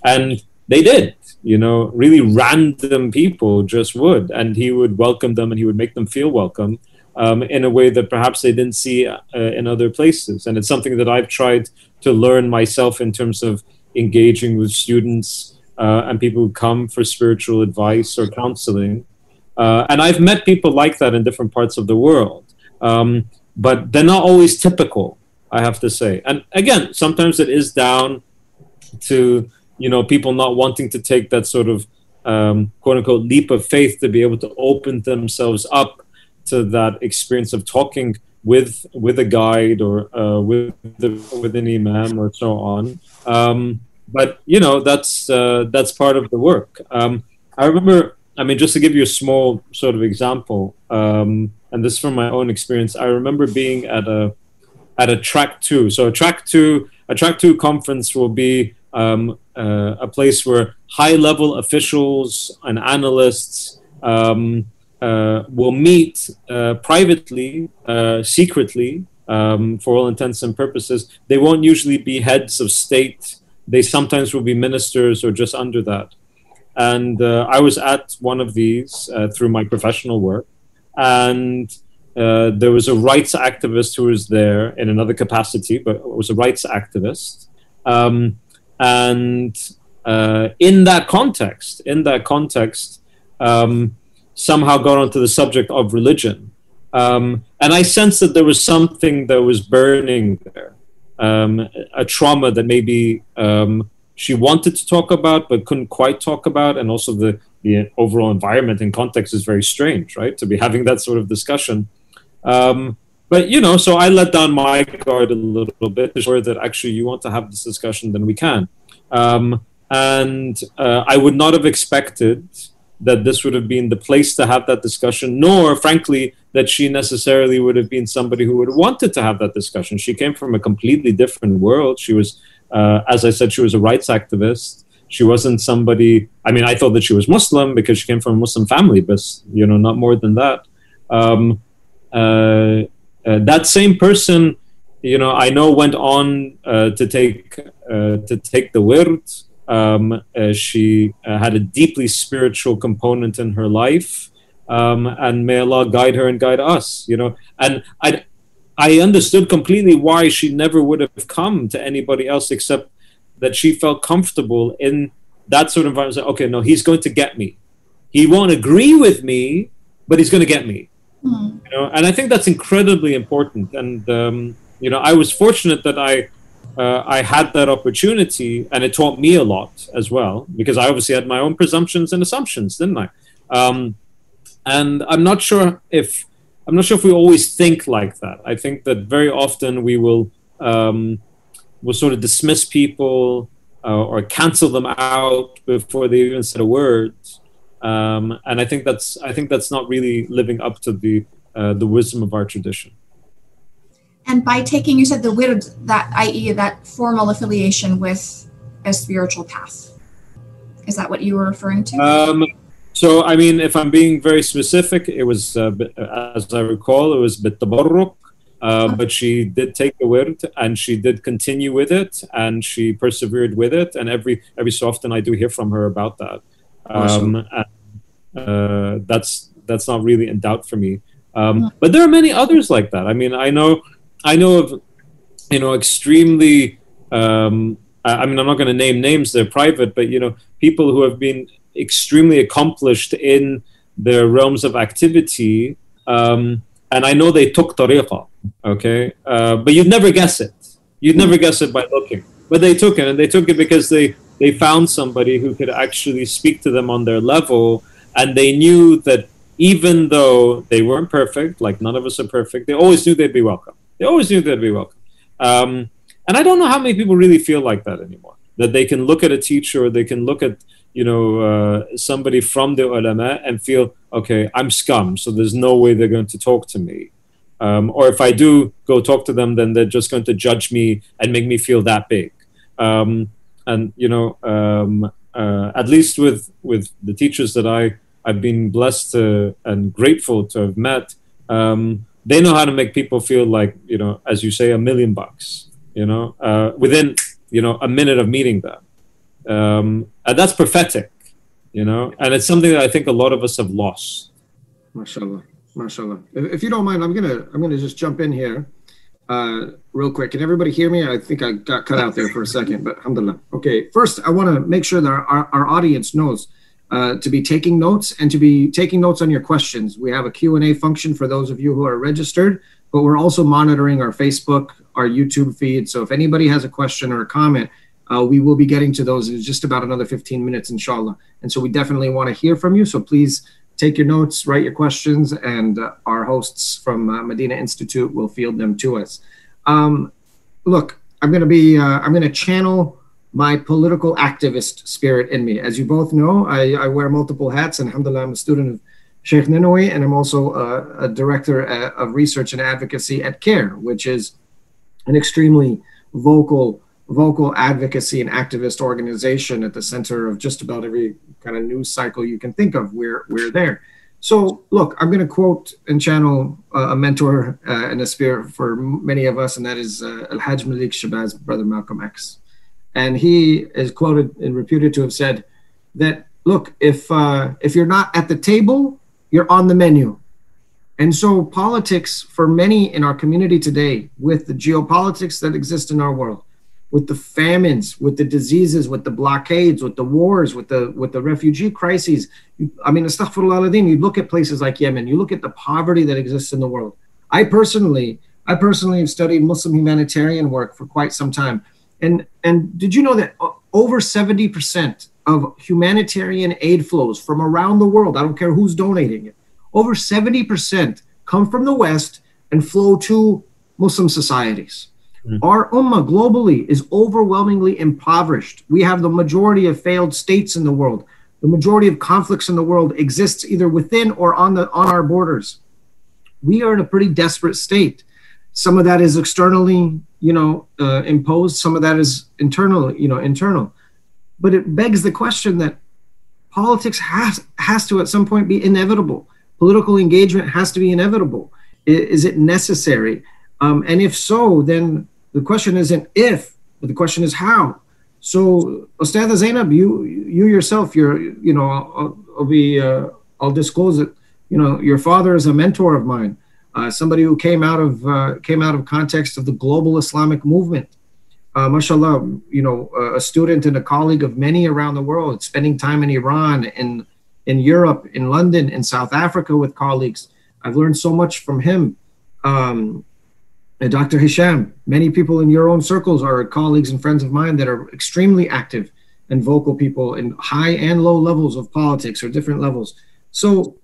And they did you know really random people just would and he would welcome them and he would make them feel welcome um, in a way that perhaps they didn't see uh, in other places. And it's something that i've tried to learn myself in terms of engaging with students uh, and people who come for spiritual advice or counseling. Uh, and i've met people like that in different parts of the world. Um, but they're not always typical i have to say. And again sometimes it is down to you know people not wanting to take that sort of um, quote unquote leap of faith to be able to open themselves up to that experience of talking with with a guide or uh, with the, with an imam or so on. Um, but you know that's uh, that's part of the work. Um, I remember. I mean, just to give you a small sort of example, um, and this from my own experience, I remember being at a at a track two. So a track two a track two conference will be um, uh, a place where high level officials and analysts um, will meet uh, privately, uh, secretly, um, for all intents and purposes. They won't usually be heads of state, they sometimes will be ministers or just under that. And uh, I was at one of these uh, through my professional work, and there was a rights activist who was there in another capacity, but was a rights activist. Um, and uh, in that context, in that context, um, somehow got onto the subject of religion. Um, and I sensed that there was something that was burning there, um, a trauma that maybe um, she wanted to talk about but couldn't quite talk about, and also the the overall environment and context is very strange, right? To be having that sort of discussion. Um, but you know, so I let down my guard a little bit to sure that actually you want to have this discussion, then we can. Um, and uh, I would not have expected that this would have been the place to have that discussion, nor, frankly, that she necessarily would have been somebody who would have wanted to have that discussion. She came from a completely different world. She was, uh, as I said, she was a rights activist. She wasn't somebody. I mean, I thought that she was Muslim because she came from a Muslim family, but you know, not more than that. Um, uh, uh, that same person, you know, I know went on uh, to take uh, to take the wird um, uh, she uh, had a deeply spiritual component in her life, um, and may Allah guide her and guide us. You know, and I, I understood completely why she never would have come to anybody else except that she felt comfortable in that sort of environment. Okay, no, he's going to get me. He won't agree with me, but he's going to get me. Mm. You know, and I think that's incredibly important. And um, you know, I was fortunate that I uh, I had that opportunity, and it taught me a lot as well because I obviously had my own presumptions and assumptions, didn't I? Um, and I'm not sure if I'm not sure if we always think like that. I think that very often we will um, will sort of dismiss people uh, or cancel them out before they even said a word. Um, and I think that's I think that's not really living up to the uh, the wisdom of our tradition. And by taking, you said the wird, that i.e., that formal affiliation with a spiritual path. Is that what you were referring to? Um, so, I mean, if I'm being very specific, it was, uh, as I recall, it was bitabarruk, uh, but she did take the wird and she did continue with it and she persevered with it. And every every so often I do hear from her about that. Um, and, uh, that's that's not really in doubt for me. Um, hmm. but there are many others like that. I mean, I know I know of, you know, extremely. Um, I mean, I'm not going to name names; they're private. But you know, people who have been extremely accomplished in their realms of activity, um, and I know they took tariqa. Okay, uh, but you'd never guess it. You'd never guess it by looking. But they took it, and they took it because they they found somebody who could actually speak to them on their level, and they knew that even though they weren't perfect, like none of us are perfect, they always knew they'd be welcome. They always knew they'd be welcome. Um, and I don't know how many people really feel like that anymore. That they can look at a teacher or they can look at you know uh, somebody from the ulama and feel okay, I'm scum, so there's no way they're going to talk to me. Um, or if I do go talk to them, then they're just going to judge me and make me feel that big. Um, and you know, um, uh, at least with with the teachers that I I've been blessed to, and grateful to have met, um, they know how to make people feel like you know as you say a million bucks you know uh, within you know a minute of meeting them. Um, and that's prophetic you know and it's something that i think a lot of us have lost. Mashallah mashallah if you don't mind i'm gonna i'm gonna just jump in here uh, real quick. Can everybody hear me? I think i got cut out there for a second but alhamdulillah. Okay first i want to make sure that our, our, our audience knows uh, to be taking notes and to be taking notes on your questions. We have a Q&A function for those of you who are registered, but we're also monitoring our Facebook, our YouTube feed. So if anybody has a question or a comment, uh, we will be getting to those in just about another 15 minutes, inshallah. And so we definitely want to hear from you. So please take your notes, write your questions, and uh, our hosts from uh, Medina Institute will field them to us. Um, look, I'm going to be, uh, I'm going to channel my political activist spirit in me. As you both know, I, I wear multiple hats, and alhamdulillah, I'm a student of Sheikh Ninowy, and I'm also a, a director uh, of research and advocacy at CAIR, which is an extremely vocal vocal advocacy and activist organization at the center of just about every kind of news cycle you can think of. We're we're there. So look, I'm going to quote and channel uh, a mentor uh, and a spirit for many of us, and that is uh, Al Hajj Malik Shabazz, brother Malcolm X and he is quoted and reputed to have said that look if uh, if you're not at the table you're on the menu. And so politics for many in our community today with the geopolitics that exist in our world with the famines with the diseases with the blockades with the wars with the with the refugee crises i mean astaghfirullah you look at places like yemen you look at the poverty that exists in the world. I personally i personally have studied muslim humanitarian work for quite some time and and did you know that over 70% of humanitarian aid flows from around the world, I don't care who's donating it, over 70% come from the West and flow to Muslim societies. Mm. Our ummah globally is overwhelmingly impoverished. We have the majority of failed states in the world. The majority of conflicts in the world exists either within or on the on our borders. We are in a pretty desperate state. Some of that is externally, you know, uh, imposed. Some of that is internal, you know, internal. But it begs the question that politics has has to at some point be inevitable. Political engagement has to be inevitable. Is, it necessary? Um, and if so, then the question isn't if, but the question is how. So, Ostada Zainab, you you yourself, you're you know, I'll, I'll be uh, I'll disclose it. You know, your father is a mentor of mine, uh, somebody who came out of uh, came out of context of the global Islamic movement. Uh, mashallah, you know, a student and a colleague of many around the world, spending time in Iran, in in Europe, in London, in South Africa with colleagues. I've learned so much from him. Um, Dr. Hisham, many people in your own circles are colleagues and friends of mine that are extremely active and vocal people in high and low levels of politics or different levels. So,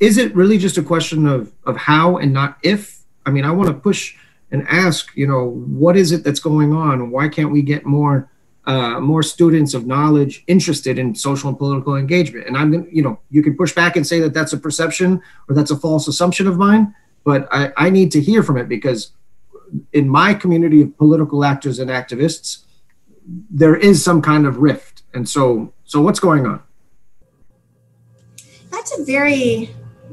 is it really just a question of of how and not if? I mean, I want to push and ask, you know, what is it that's going on? Why can't we get more uh, more students of knowledge interested in social and political engagement? And I'm, gonna, you know, you can push back and say that that's a perception or that's a false assumption of mine, but I, I need to hear from it because in my community of political actors and activists, there is some kind of rift. And so, so what's going on? That's a very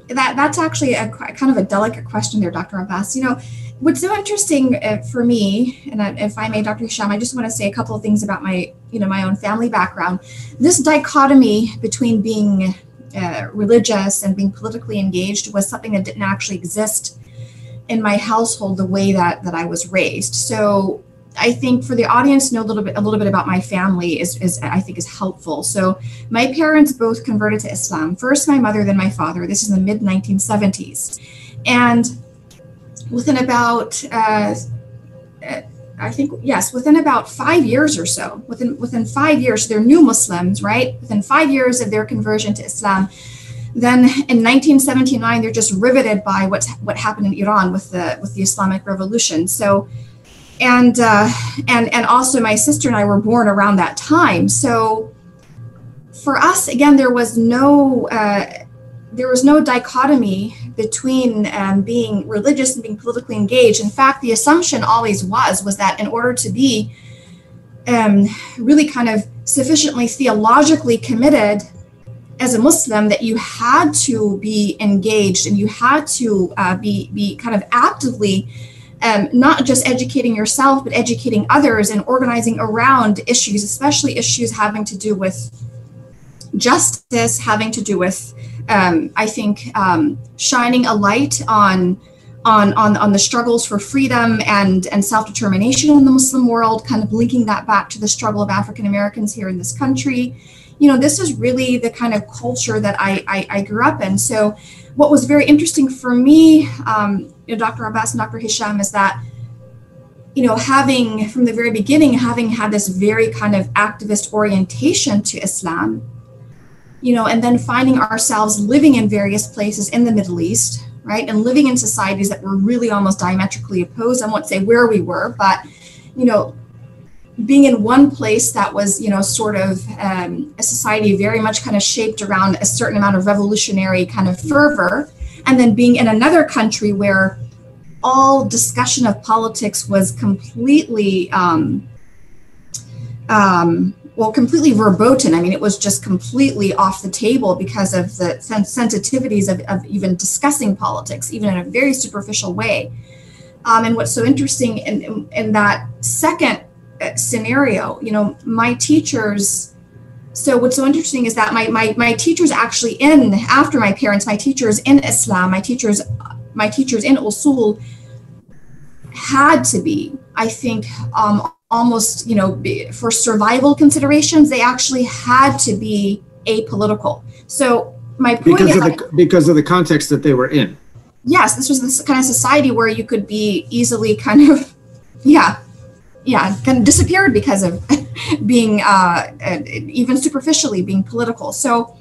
that that's actually a kind of a delicate question there, Dr. Abbas. You know, what's so interesting uh, for me, and if I may, Dr. Hisham, I just want to say a couple of things about my, you know, my own family background. This dichotomy between being uh, religious and being politically engaged was something that didn't actually exist in my household the way that that I was raised. So I think for the audience to know a little bit a little bit about my family is, is I think is helpful. So my parents both converted to Islam. First my mother, then my father. This is in the mid 1970s, and within about uh, I think yes, within about five years or so, within within five years, they're new Muslims, right? Within five years of their conversion to Islam, then in 1979 they're just riveted by what's what happened in Iran with the with the Islamic Revolution. So, and uh, and and also my sister and I were born around that time. So, for us again, there was no. Uh, there was no dichotomy between um, being religious and being politically engaged. In fact, the assumption always was was that in order to be um, really kind of sufficiently theologically committed as a Muslim that you had to be engaged and you had to uh, be be kind of actively um, not just educating yourself but educating others and organizing around issues, especially issues having to do with justice, having to do with um, I think um, shining a light on. On, on, on the struggles for freedom and, and self-determination in the Muslim world, kind of linking that back to the struggle of African Americans here in this country, you know, this is really the kind of culture that I, I, I grew up in. So, what was very interesting for me, um, you know, Dr. Abbas and Dr. Hisham, is that, you know, having from the very beginning, having had this very kind of activist orientation to Islam, you know, and then finding ourselves living in various places in the Middle East, right, and living in societies that were really almost diametrically opposed. I won't say where we were, but, you know, being in one place that was, you know, sort of um, a society very much kind of shaped around a certain amount of revolutionary kind of fervor, and then being in another country where all discussion of politics was completely, um, um, well, completely verboten. I mean, it was just completely off the table because of the sensitivities of, of even discussing politics, even in a very superficial way. Um, and what's so interesting in, in, in that second scenario you know my teachers so what's so interesting is that my, my my teachers actually in after my parents my teachers in islam my teachers my teachers in usul had to be i think um, almost you know for survival considerations they actually had to be apolitical. So my point because of the because of the context that they were in. Yes this was this kind of society where you could be easily kind of yeah yeah, kind of disappeared because of being uh, even superficially being political. So,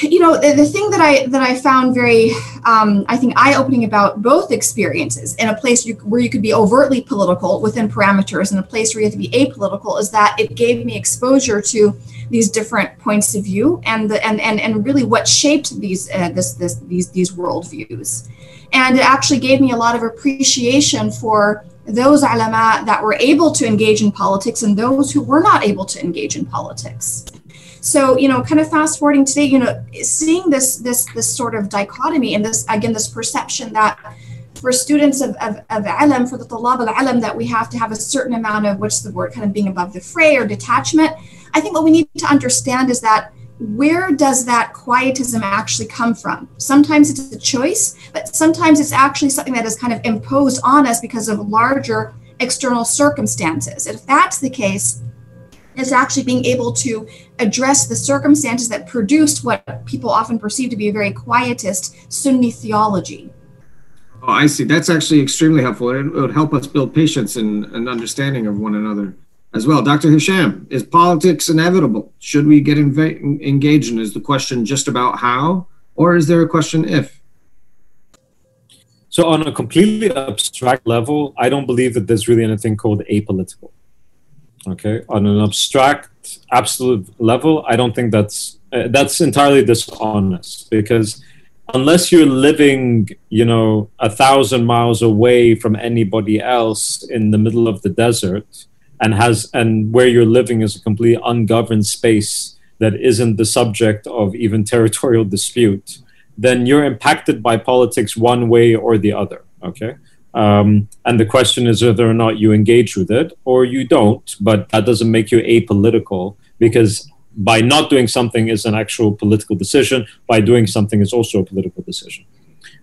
you know, the, the thing that I that I found very, um, I think, eye opening about both experiences in a place you, where you could be overtly political within parameters, and a place where you have to be apolitical, is that it gave me exposure to these different points of view and the and and, and really what shaped these uh, this this these these worldviews, and it actually gave me a lot of appreciation for those ulama that were able to engage in politics and those who were not able to engage in politics. So, you know, kind of fast forwarding today, you know, seeing this this this sort of dichotomy and this again this perception that for students of, of, of alam, for the talab al-alam, that we have to have a certain amount of what's the word, kind of being above the fray or detachment. I think what we need to understand is that where does that quietism actually come from? Sometimes it's a choice, but sometimes it's actually something that is kind of imposed on us because of larger external circumstances. If that's the case, it's actually being able to address the circumstances that produced what people often perceive to be a very quietist Sunni theology. Oh, I see. That's actually extremely helpful. It would help us build patience and, and understanding of one another as well. Dr. Hisham, is politics inevitable? Should we get inv- engaged in? Is the question just about how, or is there a question if? So, on a completely abstract level, I don't believe that there's really anything called apolitical. Okay, on an abstract, absolute level, I don't think that's uh, that's entirely dishonest because unless you're living, you know, a thousand miles away from anybody else in the middle of the desert, and has and where you're living is a completely ungoverned space that isn't the subject of even territorial dispute, then you're impacted by politics one way or the other. Okay. Um, and the question is whether or not you engage with it or you don't, but that doesn't make you apolitical because by not doing something is an actual political decision. By doing something is also a political decision.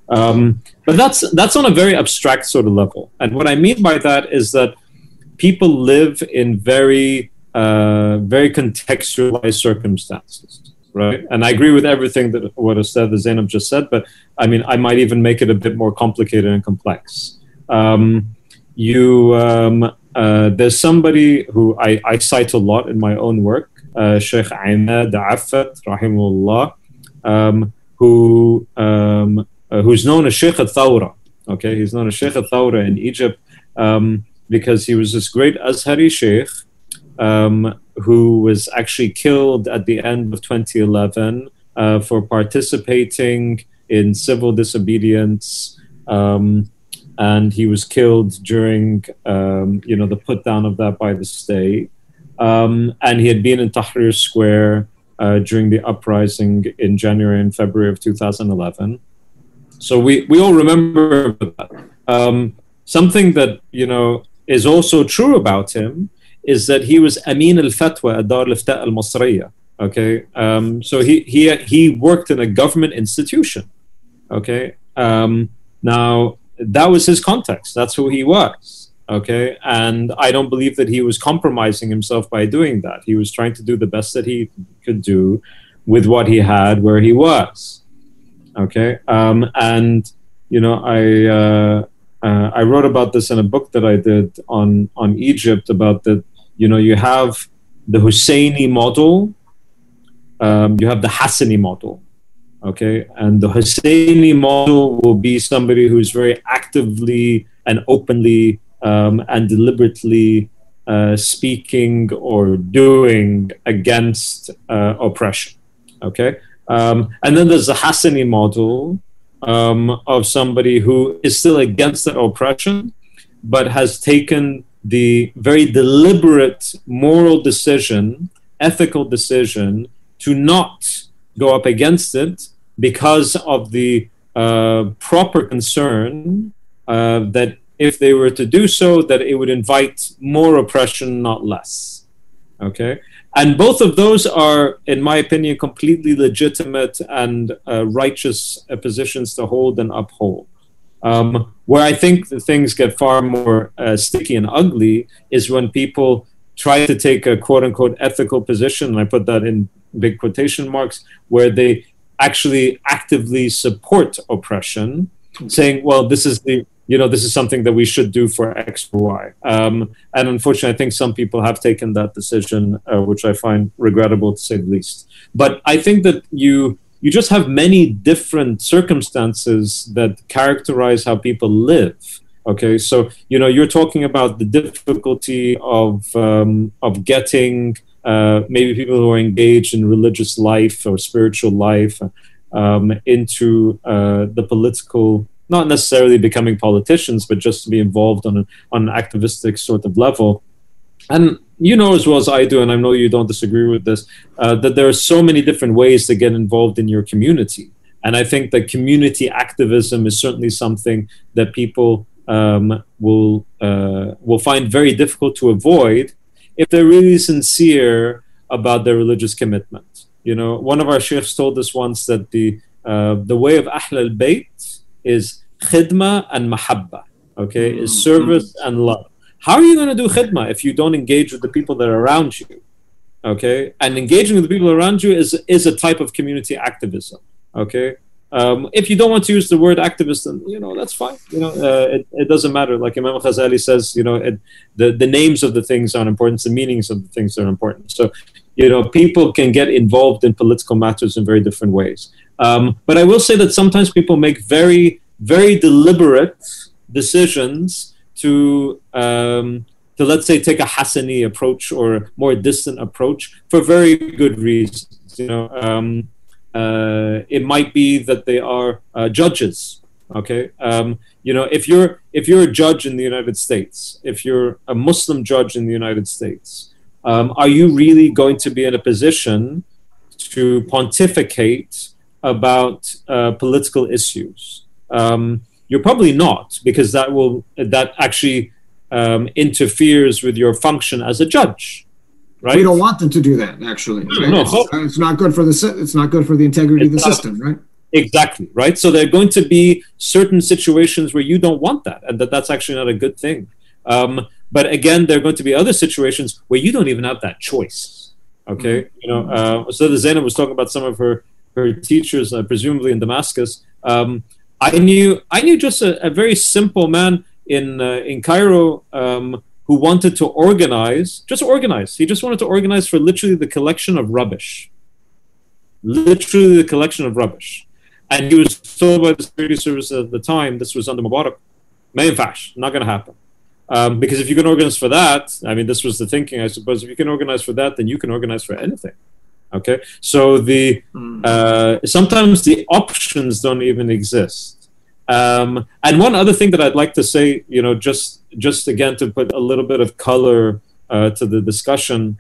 Um, but that's that's on a very abstract sort of level. And what I mean by that is that people live in very uh, very contextualized circumstances, right? And I agree with everything that what Ustad Zainab just said, but I mean, I might even make it a bit more complicated and complex. Um, you, um, uh, there's somebody who I, I, cite a lot in my own work, uh, Sheikh Imad Effat, rahimullah, um, who um, uh, who's known as Sheikh al-Thawra. Okay, he's known as Sheikh al-Thawra in Egypt. Um, because he was this great Azhari sheikh um, who was actually killed at the end of 2011 uh, for participating in civil disobedience. Um, and he was killed during, um, you know, the put down of that by the state. Um, and he had been in Tahrir Square uh, during the uprising in January and February of 2011. So we, we all remember that. Um, something that, you know, is also true about him is that he was Amin al Fatwa at Dar al al Masriya. Okay, um, so he, he he worked in a government institution. Okay, um, now that was his context. That's who he was. Okay, and I don't believe that he was compromising himself by doing that. He was trying to do the best that he could do with what he had where he was. Okay, um, and you know I. Uh, uh, I wrote about this in a book that I did on on Egypt about that. You know, you have the Husseini model, um, you have the Hassani model, okay, and the Husseini model will be somebody who's very actively and openly um, and deliberately uh, speaking or doing against uh, oppression, okay. Um, and then there's the Hassani model, um, of somebody who is still against that oppression, but has taken the very deliberate moral decision, ethical decision to not go up against it because of the uh, proper concern uh, that if they were to do so, that it would invite more oppression, not less. Okay, and both of those are, in my opinion, completely legitimate and uh, righteous positions to hold and uphold. Um, where I think things get far more uh, sticky and ugly is when people try to take a quote unquote ethical position, and I put that in big quotation marks, where they actually actively support oppression, saying, well, this is the you know, this is something that we should do for X or Y. Um, and unfortunately, I think some people have taken that decision, uh, which I find regrettable to say the least. But I think that you you just have many different circumstances that characterize how people live. Okay, so you know you're talking about the difficulty of um, of getting uh, maybe people who are engaged in religious life or spiritual life um, into uh, the political not necessarily becoming politicians, but just to be involved on, a, on an activistic sort of level. And you know as well as I do, and I know you don't disagree with this, uh, that there are so many different ways to get involved in your community. And I think that community activism is certainly something that people um, will uh, will find very difficult to avoid if they're really sincere about their religious commitment. You know, one of our sheikhs told us once that the uh, the way of Ahl al Bayt is khidma and mahabba. Okay, is mm-hmm. service and love. How are you going to do khidma if you don't engage with the people that are around you? Okay, and engaging with the people around you is is a type of community activism. Okay, um, if you don't want to use the word activist, then you know that's fine. You know, uh, it, it doesn't matter. Like Imam Ghazali says, you know, it, the the names of the things aren't important. The meanings of the things are important. So, you know, people can get involved in political matters in very different ways. Um, but I will say that sometimes people make very very deliberate decisions to um, to let's say take a Hassani approach or more distant approach for very good reasons. You know, um, uh, it might be that they are uh, judges. Okay, um, you know, if you're if you're a judge in the United States, if you're a Muslim judge in the United States, um, are you really going to be in a position to pontificate about uh, political issues? um, you're probably not because that will that actually um, interferes with your function as a judge right we don't want them to do that actually right? no, it's, it's, not good for the it's not good for the integrity of the not, system right exactly right so there are going to be certain situations where you don't want that and that that's actually not a good thing um, but again there are going to be other situations where you don't even have that choice okay mm-hmm. you know uh, so the Zena was talking about some of her her teachers uh, presumably in damascus um, I knew I knew just a, a very simple man in uh, in Cairo um, who wanted to organize, just organize. He just wanted to organize for literally the collection of rubbish, literally the collection of rubbish. And he was told by the security service at the time, this was under Mubarak, fash, not going to happen. Um, because if you can organize for that, I mean, this was the thinking, I suppose. If you can organize for that, then you can organize for anything. Okay, so the hmm. uh, sometimes the options don't even exist. Um, and one other thing that I'd like to say, you know, just just again to put a little bit of color uh, to the discussion.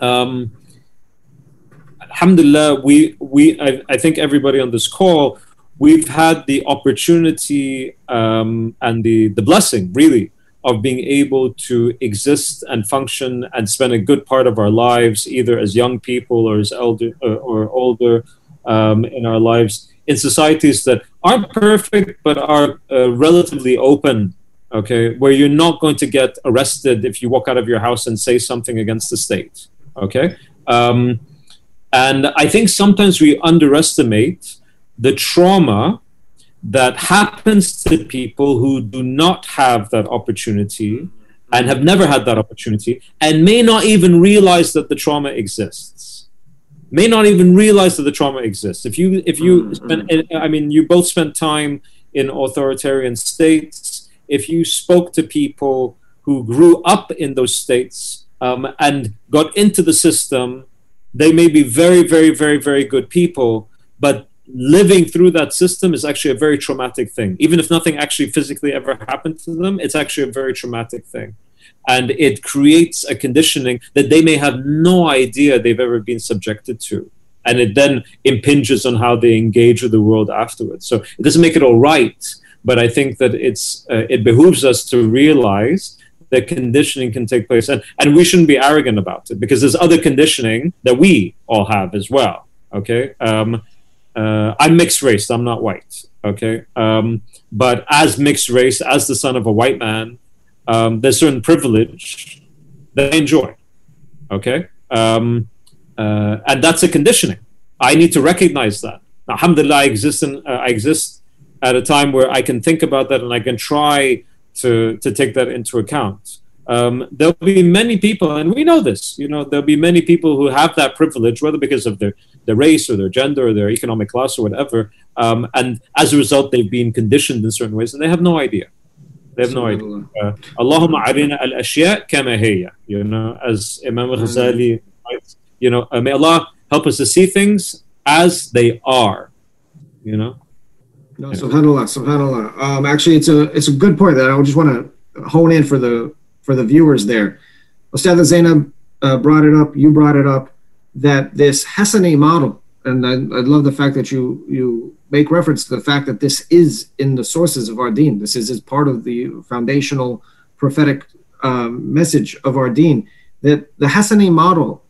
Um, alhamdulillah, we we I, I, think everybody on this call, we've had the opportunity um, and the the blessing really of being able to exist and function and spend a good part of our lives, either as young people or as elder uh, or older um, in our lives, in societies that aren't perfect but are uh, relatively open. Okay, where you're not going to get arrested if you walk out of your house and say something against the state. Okay, um, and I think sometimes we underestimate the trauma that happens to people who do not have that opportunity and have never had that opportunity and may not even realize that the trauma exists. May not even realize that the trauma exists. If you if you mm-hmm. spend i mean you both spent time in authoritarian states. If you spoke to people who grew up in those states um, and got into the system they may be very very very very good people but living through that system is actually a very traumatic thing. Even if nothing actually physically ever happened to them, it's actually a very traumatic thing. And it creates a conditioning that they may have no idea they've ever been subjected to. And it then impinges on how they engage with the world afterwards. So it doesn't make it all right, but I think that it's uh, it behooves us to realize that conditioning can take place, and and we shouldn't be arrogant about it because there's other conditioning that we all have as well. Okay, um, uh, I'm mixed race. I'm not white. Okay, um, but as mixed race, as the son of a white man, um, there's certain privilege that I enjoy. Okay, um, uh, and that's a conditioning. I need to recognize that. Now, alhamdulillah, I exist. In, uh, I exist at a time where I can think about that and I can try to to take that into account. Um, there'll be many people, and we know this. You know, there'll be many people who have that privilege, whether because of their their race or their gender or their economic class or whatever, um, and as a result, they've been conditioned in certain ways, and they have no idea. They have no idea. Uh, Allahumma arina al ashya kama You know, as Imam Ghazali writes, you know, uh, may Allah help us to see things as they are. You know. No, subhanallah, subhanallah. Um, actually, it's a it's a good point that I just want to hone in for the for the viewers there. Ustad Zainab uh, brought it up. You brought it up that this Hassani model, and I, I love the fact that you you make reference to the fact that this is in the sources of our deen. This is, is part of the foundational prophetic um, message of our deen. That the Hassani model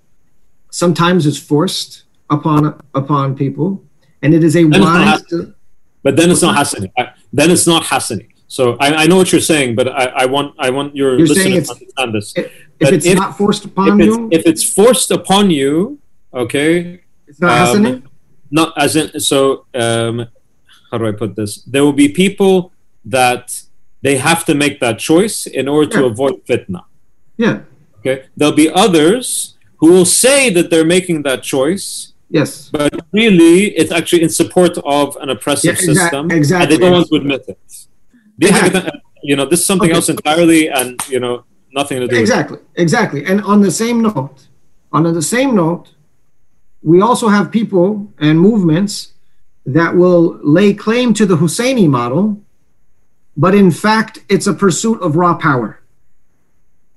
sometimes is forced upon upon people, and it is a wise. But then it's not Hassani. Then it's not Hassani. So I, I know what you're saying, but I, I want I want your you're listeners to understand this. If, if it's if, not forced upon if you, if it's forced upon you, okay, it's not um, Not as in so. Um, how do I put this? There will be people that they have to make that choice in order yeah. to avoid fitna. Yeah. Okay. There'll be others who will say that they're making that choice. Yes. But really, it's actually in support of an oppressive yeah, exa- system. Exactly. And they don't want to admit it. You know, this is something okay. else entirely, and you know, nothing to do. Exactly, exactly. And on the same note, on the same note, we also have people and movements that will lay claim to the Husseini model, but in fact, it's a pursuit of raw power.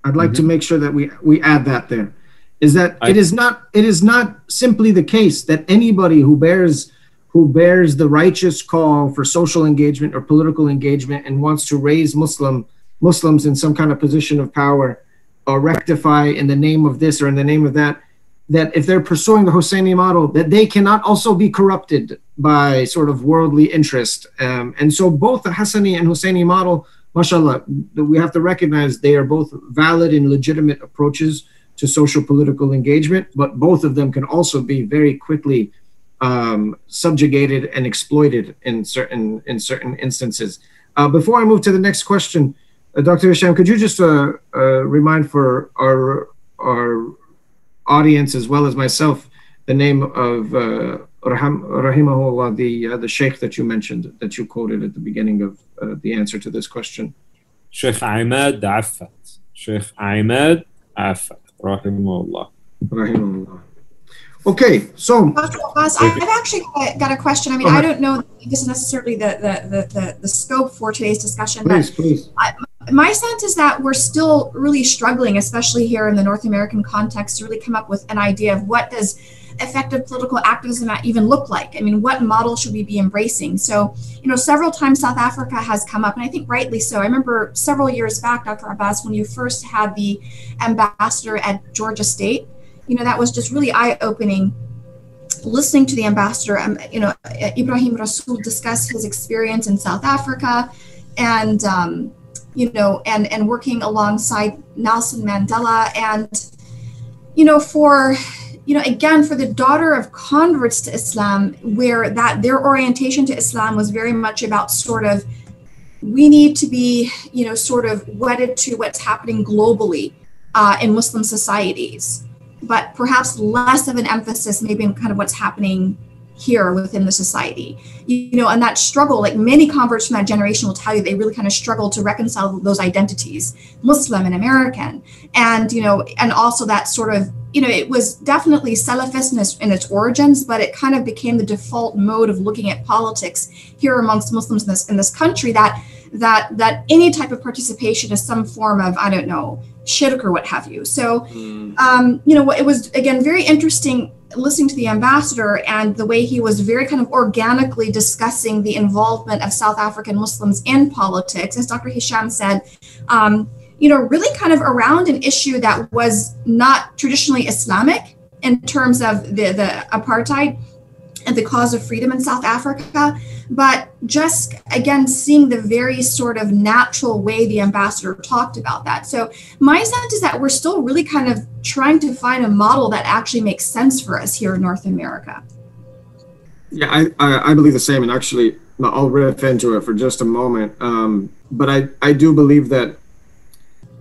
I'd like mm-hmm. to make sure that we we add that there. Is that I, it is not it is not simply the case that anybody who bears who bears the righteous call for social engagement or political engagement and wants to raise Muslim Muslims in some kind of position of power or rectify in the name of this or in the name of that, that if they're pursuing the Husseini model, that they cannot also be corrupted by sort of worldly interest. Um, and so both the Hassani and Husseini model, mashallah, we have to recognize they are both valid and legitimate approaches to social political engagement, but both of them can also be very quickly um, subjugated and exploited in certain in certain instances. Uh, before I move to the next question, uh, Dr. Hisham, could you just uh, uh, remind for our our audience as well as myself the name of uh, Rahim, Rahimahullah, the uh, the Sheikh that you mentioned, that you quoted at the beginning of uh, the answer to this question? Sheikh Ahmed Effat. Sheikh Ahmed Effat, Rahimahullah. Rahimahullah. Okay, so I've actually got a question. I mean, I don't know this is necessarily the the, the, the, the scope for today's discussion, please, but please. I, my sense is that we're still really struggling, especially here in the North American context, to really come up with an idea of what does effective political activism even look like? I mean, what model should we be embracing? So, you know, several times South Africa has come up, and I think rightly so. I remember several years back, Dr. Abbas, when you first had the ambassador at Georgia State you know, that was just really eye opening. Listening to the ambassador, um, you know, Ebrahim Rasool discuss his experience in South Africa, and um, you know, and and working alongside Nelson Mandela, and you know, for you know, again, for the daughter of converts to Islam, where that their orientation to Islam was very much about sort of we need to be, you know, sort of wedded to what's happening globally uh, in Muslim societies. But perhaps less of an emphasis maybe in kind of what's happening here within the society you, know and that struggle like many converts from that generation will tell you they really kind of struggle to reconcile those identities muslim and american and you know and also that sort of you know it was definitely salafist in its, in its origins but it kind of became the default mode of looking at politics here amongst muslims in this in this country that that that any type of participation is some form of i don't know shirk or what have you. So, mm. um, you know, it was again very interesting listening to the ambassador and the way he was very kind of organically discussing the involvement of South African Muslims in politics. As Dr. Hisham said, um, you know, really kind of around an issue that was not traditionally Islamic in terms of the, the apartheid and the cause of freedom in South Africa, but just again seeing the very sort of natural way the ambassador talked about that. So my sense is that we're still really kind of trying to find a model that actually makes sense for us here in North America. Yeah, I, I, I believe the same. And actually, I'll riff into it for just a moment. Um, but I, I do believe that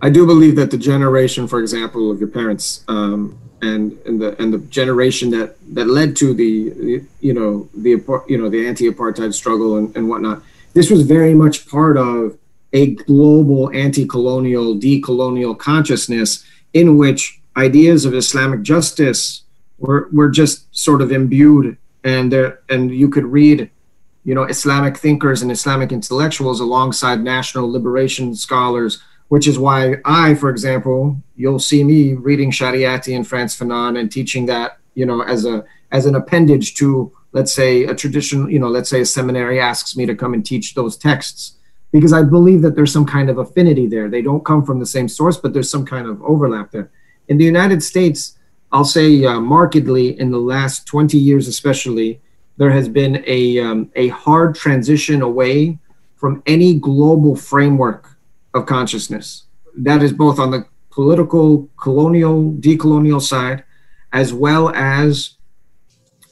I do believe that the generation, for example, of your parents um, and and the and the generation that that led to the you know the you know the anti-apartheid struggle and, and whatnot, this was very much part of a global anti-colonial, decolonial consciousness in which ideas of Islamic justice were were just sort of imbued, and there and you could read you know Islamic thinkers and Islamic intellectuals alongside national liberation scholars which is why I, for example, you'll see me reading Shariati and Frantz Fanon and teaching that, you know, as a as an appendage to, let's say, a traditional, you know, let's say a seminary asks me to come and teach those texts, because I believe that there's some kind of affinity there. They don't come from the same source, but there's some kind of overlap there. In the United States, I'll say uh, markedly in the last 20 years, especially, there has been a um, a hard transition away from any global framework of consciousness. That is both on the political, colonial, decolonial side, as well as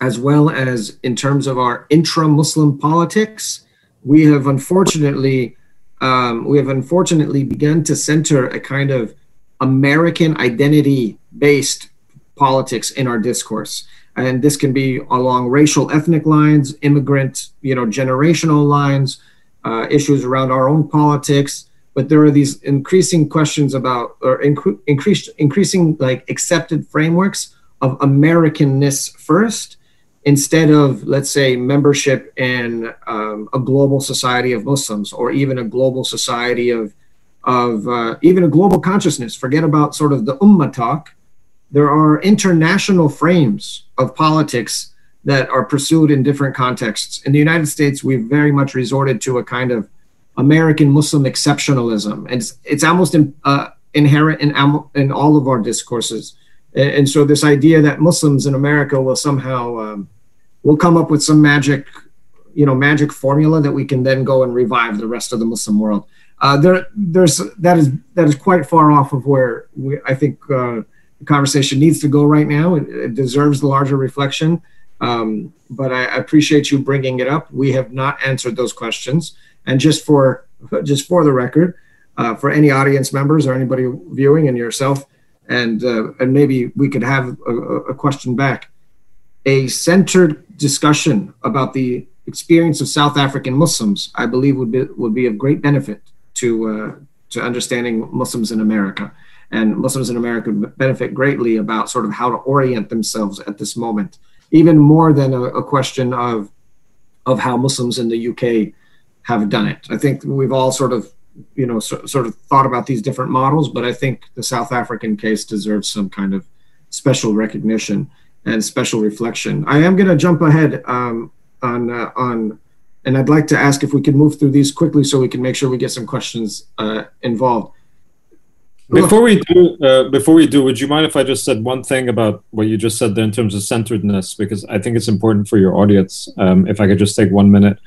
as well as in terms of our intra-Muslim politics. We have unfortunately um, we have unfortunately begun to center a kind of American identity-based politics in our discourse, and this can be along racial, ethnic lines, immigrant, you know, generational lines, uh, issues around our own politics but there are these increasing questions about or incre- increased increasing like accepted frameworks of americanness first instead of let's say membership in um, a global society of muslims or even a global society of of uh, even a global consciousness. Forget about sort of the ummah talk. There are international frames of politics that are pursued in different contexts. In the united states we've very much resorted to a kind of American Muslim exceptionalism, and it's, it's almost in, uh, inherent in in all of our discourses. And, and, so this idea that Muslims in America will somehow um, will come up with some magic, you know, magic formula that we can then go and revive the rest of the Muslim world. Uh, there, there's that is that is quite far off of where we, I think uh, the conversation needs to go right now. It, it deserves larger reflection. Um, but I appreciate you bringing it up. We have not answered those questions. And just for just for the record, uh, for any audience members or anybody viewing and yourself, and uh, and maybe we could have a, a, question back. A centered discussion about the experience of South African Muslims, I believe, would be would be of great benefit to uh, to understanding Muslims in America. And Muslims in America benefit greatly about sort of how to orient themselves at this moment, even more than a, a question of of how Muslims in the UK have done it. I think we've all sort of, you know, so, sort of thought about these different models, but I think the South African case deserves some kind of special recognition and special reflection. I am going to jump ahead um, on uh, on, and I'd like to ask if we can move through these quickly so we can make sure we get some questions uh, involved. Before we do, uh, before we do, would you mind if I just said one thing about what you just said there in terms of centeredness, because I think it's important for your audience. Um, if I could just take one minute.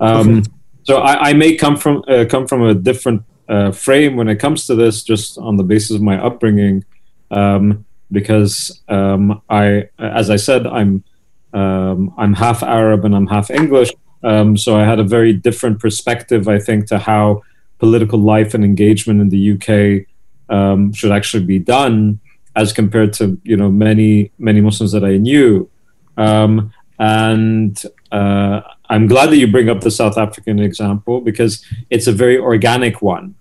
Um, okay. So I, I may come from uh, come from a different uh, frame when it comes to this, just on the basis of my upbringing, um, because um, I, as I said, I'm um, I'm half Arab and I'm half English, um, so I had a very different perspective, I think, to how political life and engagement in the UK um, should actually be done, as compared to you know many many Muslims that I knew, um, and uh, I'm glad that you bring up the South African example because it's a very organic one.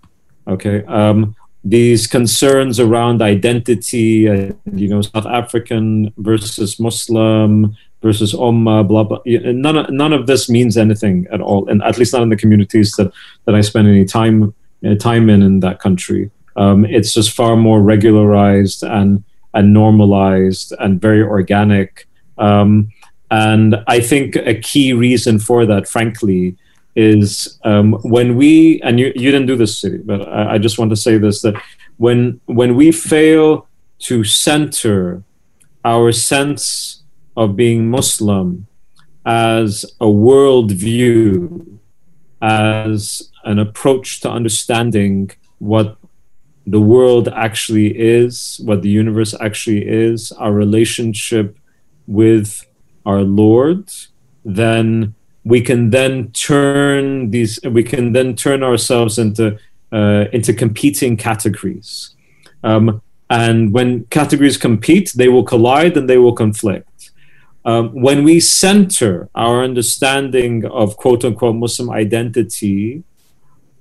Okay. Um, these concerns around identity, uh, you know, South African versus Muslim versus Ummah, blah blah. None of, none of this means anything at all, and at least not in the communities that that I spend any time uh, time in in that country. Um, it's just far more regularized and and normalized and very organic. Um, and I think a key reason for that, frankly, is um, when we and you, you didn't do this city, but I, I just want to say this that when when we fail to center our sense of being Muslim as a worldview, as an approach to understanding what the world actually is, what the universe actually is, our relationship with our Lord, then we can then turn these we can then turn ourselves into uh, into competing categories. Um, and when categories compete they will collide and they will conflict. Um, when we center our understanding of quote unquote muslim identity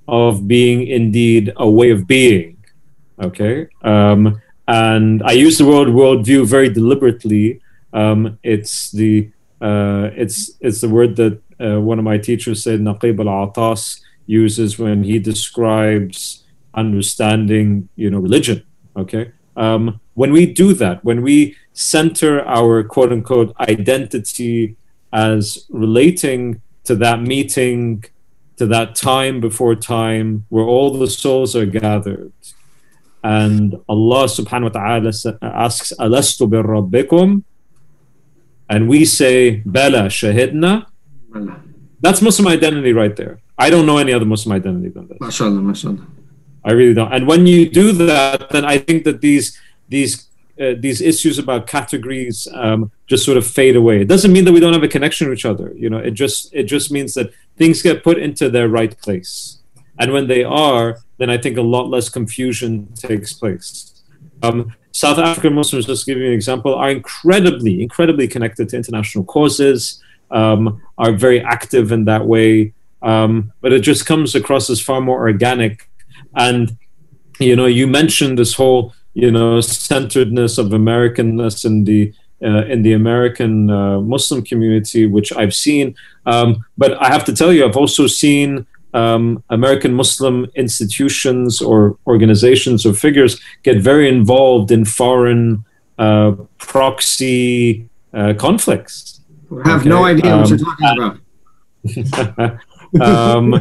of being indeed a way of being okay um, and i use the word worldview very deliberately um, it's the uh, it's it's the word that uh, one of my teachers Syed Naquib al-Attas uses when he describes understanding, you know, religion. Okay, um, when we do that, when we center our quote unquote identity as relating to that meeting, to that time before time, where all the souls are gathered, and Allah Subhanahu wa Taala asks, "Alastu bir Rabbikum," and we say, "Bala shahidna." That's Muslim identity right there. I don't know any other Muslim identity than that. MashaAllah, mashallah. I really don't. And when you do that, then I think that these these uh, these issues about categories um, just sort of fade away. It doesn't mean that we don't have a connection with each other. You know, it just it just means that things get put into their right place, and when they are, then I think a lot less confusion takes place. Um, South African Muslims, just to give you an example, are incredibly incredibly connected to international causes um, are very active in that way. Um, but it just comes across as far more organic. And, you know, you mentioned this whole, you know, centeredness of Americanness in the uh, in the American uh, Muslim community, which I've seen. Um, but I have to tell you, I've also seen um, American Muslim institutions or organizations or figures get very involved in foreign uh, proxy uh, conflicts. I have okay. no idea what you're um, talking about. um,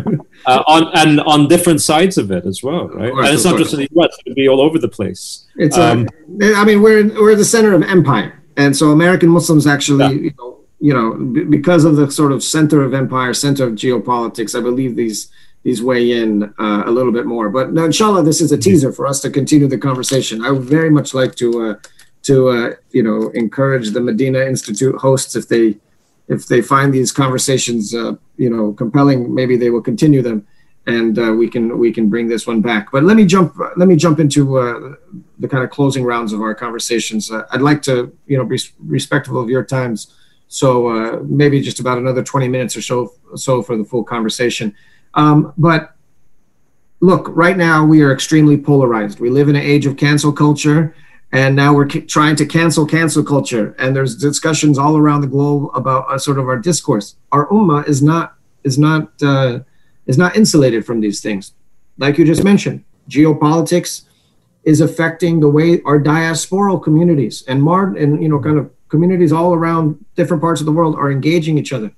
uh, on and on different sides of it as well, right? Course, and it's not course. just in the U.S; it be all over the place. It's uh, um, I mean, we're we're the center of empire, and so American Muslims actually, yeah. you know, you know, b- because of the sort of center of empire, center of geopolitics, I believe these these weigh in uh, a little bit more. But now, inshallah, this is a teaser for us to continue the conversation. I would very much like to uh, to uh, you know encourage the Medina Institute hosts if they if they find these conversations uh, you know compelling, maybe they will continue them, and uh, we can we can bring this one back. But let me jump let me jump into uh, the kind of closing rounds of our conversations. Uh, I'd like to you know be respectful of your times, so uh, maybe just about another twenty minutes or so so for the full conversation. Um, but look, right now we are extremely polarized. We live in an age of cancel culture and now we're trying to cancel cancel culture and there's discussions all around the globe about uh, sort of our discourse our ummah is not is not uh, is not insulated from these things like you just mentioned geopolitics is affecting the way our diasporal communities and mar and you know kind of communities all around different parts of the world are engaging each other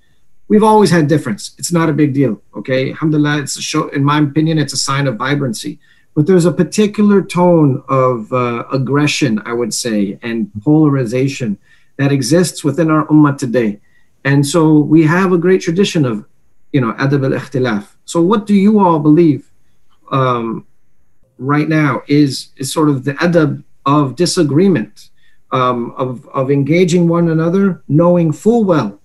we've always had difference it's not a big deal okay alhamdulillah it's a show in my opinion it's a sign of vibrancy but there's a particular tone of uh, aggression, I would say, and polarization that exists within our ummah today. And so we have a great tradition of, you know, adab al-ikhtilaf. So what do you all believe um, right now is, is sort of the adab of disagreement, um, of, of engaging one another, knowing full well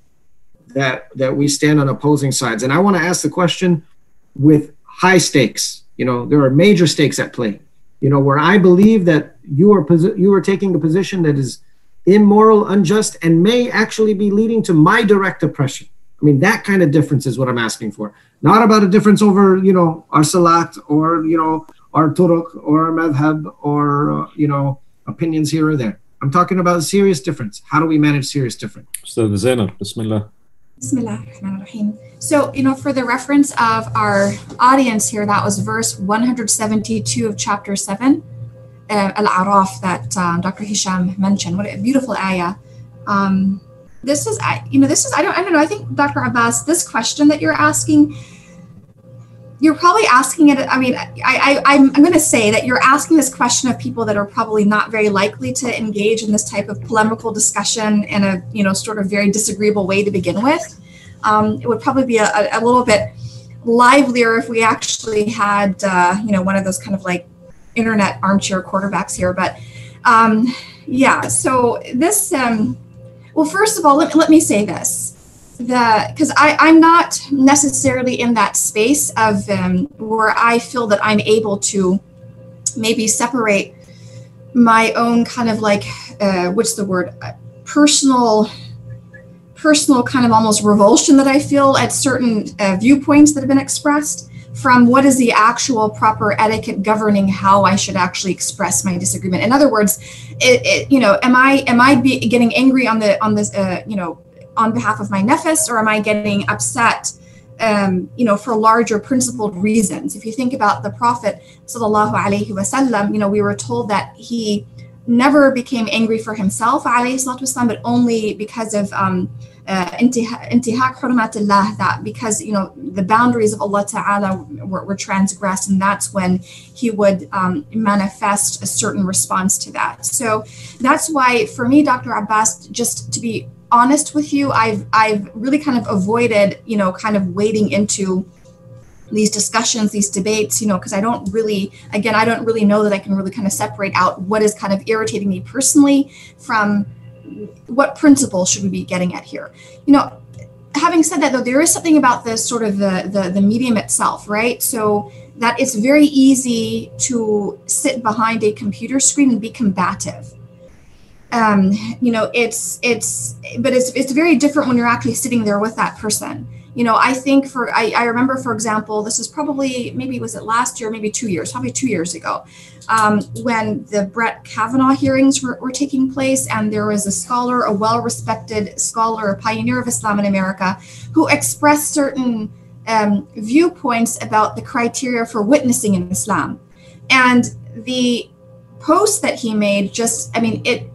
that, that we stand on opposing sides. And I want to ask the question with high stakes you know, there are major stakes at play. You know, where I believe that you are posi- you are taking a position that is immoral, unjust, and may actually be leading to my direct oppression. I mean, that kind of difference is what I'm asking for. Not about a difference over, you know, our salat or, you know, our turuq or our madhab or, uh, you know, opinions here or there. I'm talking about serious difference. How do we manage serious difference? So, Zainab, Bismillah. Bismillah So, you know, for the reference of our audience here, that was verse 172 of chapter 7, uh, Al Araf, that um, Dr. Hisham mentioned. What a beautiful ayah. Um, this is, I, you know, this is, I don't, I don't know, I think, Dr. Abbas, this question that you're asking you're probably asking it. I mean, I, I, I'm, I'm going to say that you're asking this question of people that are probably not very likely to engage in this type of polemical discussion in a, you know, sort of very disagreeable way to begin with. Um, it would probably be a, a, little bit livelier if we actually had, uh, you know, one of those kind of like internet armchair quarterbacks here. But um, yeah, so this, um, well, first of all, let, let me say this the because I I'm not necessarily in that space of um, where I feel that I'm able to maybe separate my own kind of like uh, what's the word uh, personal personal kind of almost revulsion that I feel at certain uh, viewpoints that have been expressed from what is the actual proper etiquette governing how I should actually express my disagreement. In other words, it, it you know, am I am I be, getting angry on the on this uh, you know on behalf of my nefis, or am I getting upset? Um, you know, for larger principled reasons. If you think about the Prophet, sallallahu alaihi wasallam, you know, we were told that he never became angry for himself, والسلام, but only because of um, uh, intihak hurumatillah, that because, you know, the boundaries of Allah Ta'ala were, were transgressed, and that's when he would um, manifest a certain response to that. So that's why, for me, Dr. Abbas, just to be honest with you, I've I've really kind of avoided, you know, kind of wading into these discussions, these debates, you know, because I don't really, again, I don't really know that I can really kind of separate out what is kind of irritating me personally from what principle should we be getting at here. You know, having said that, though, there is something about the sort of the the, the medium itself, right? So that it's very easy to sit behind a computer screen and be combative. Um, you know, it's it's but it's it's very different when you're actually sitting there with that person. You know i think for I, I, remember for example this is probably maybe was it last year maybe two years probably two years ago um, when the brett kavanaugh hearings were, were, taking place and there was a scholar a well-respected scholar a pioneer of islam in america who expressed certain um, viewpoints about the criteria for witnessing in islam. And the post that he made just i mean it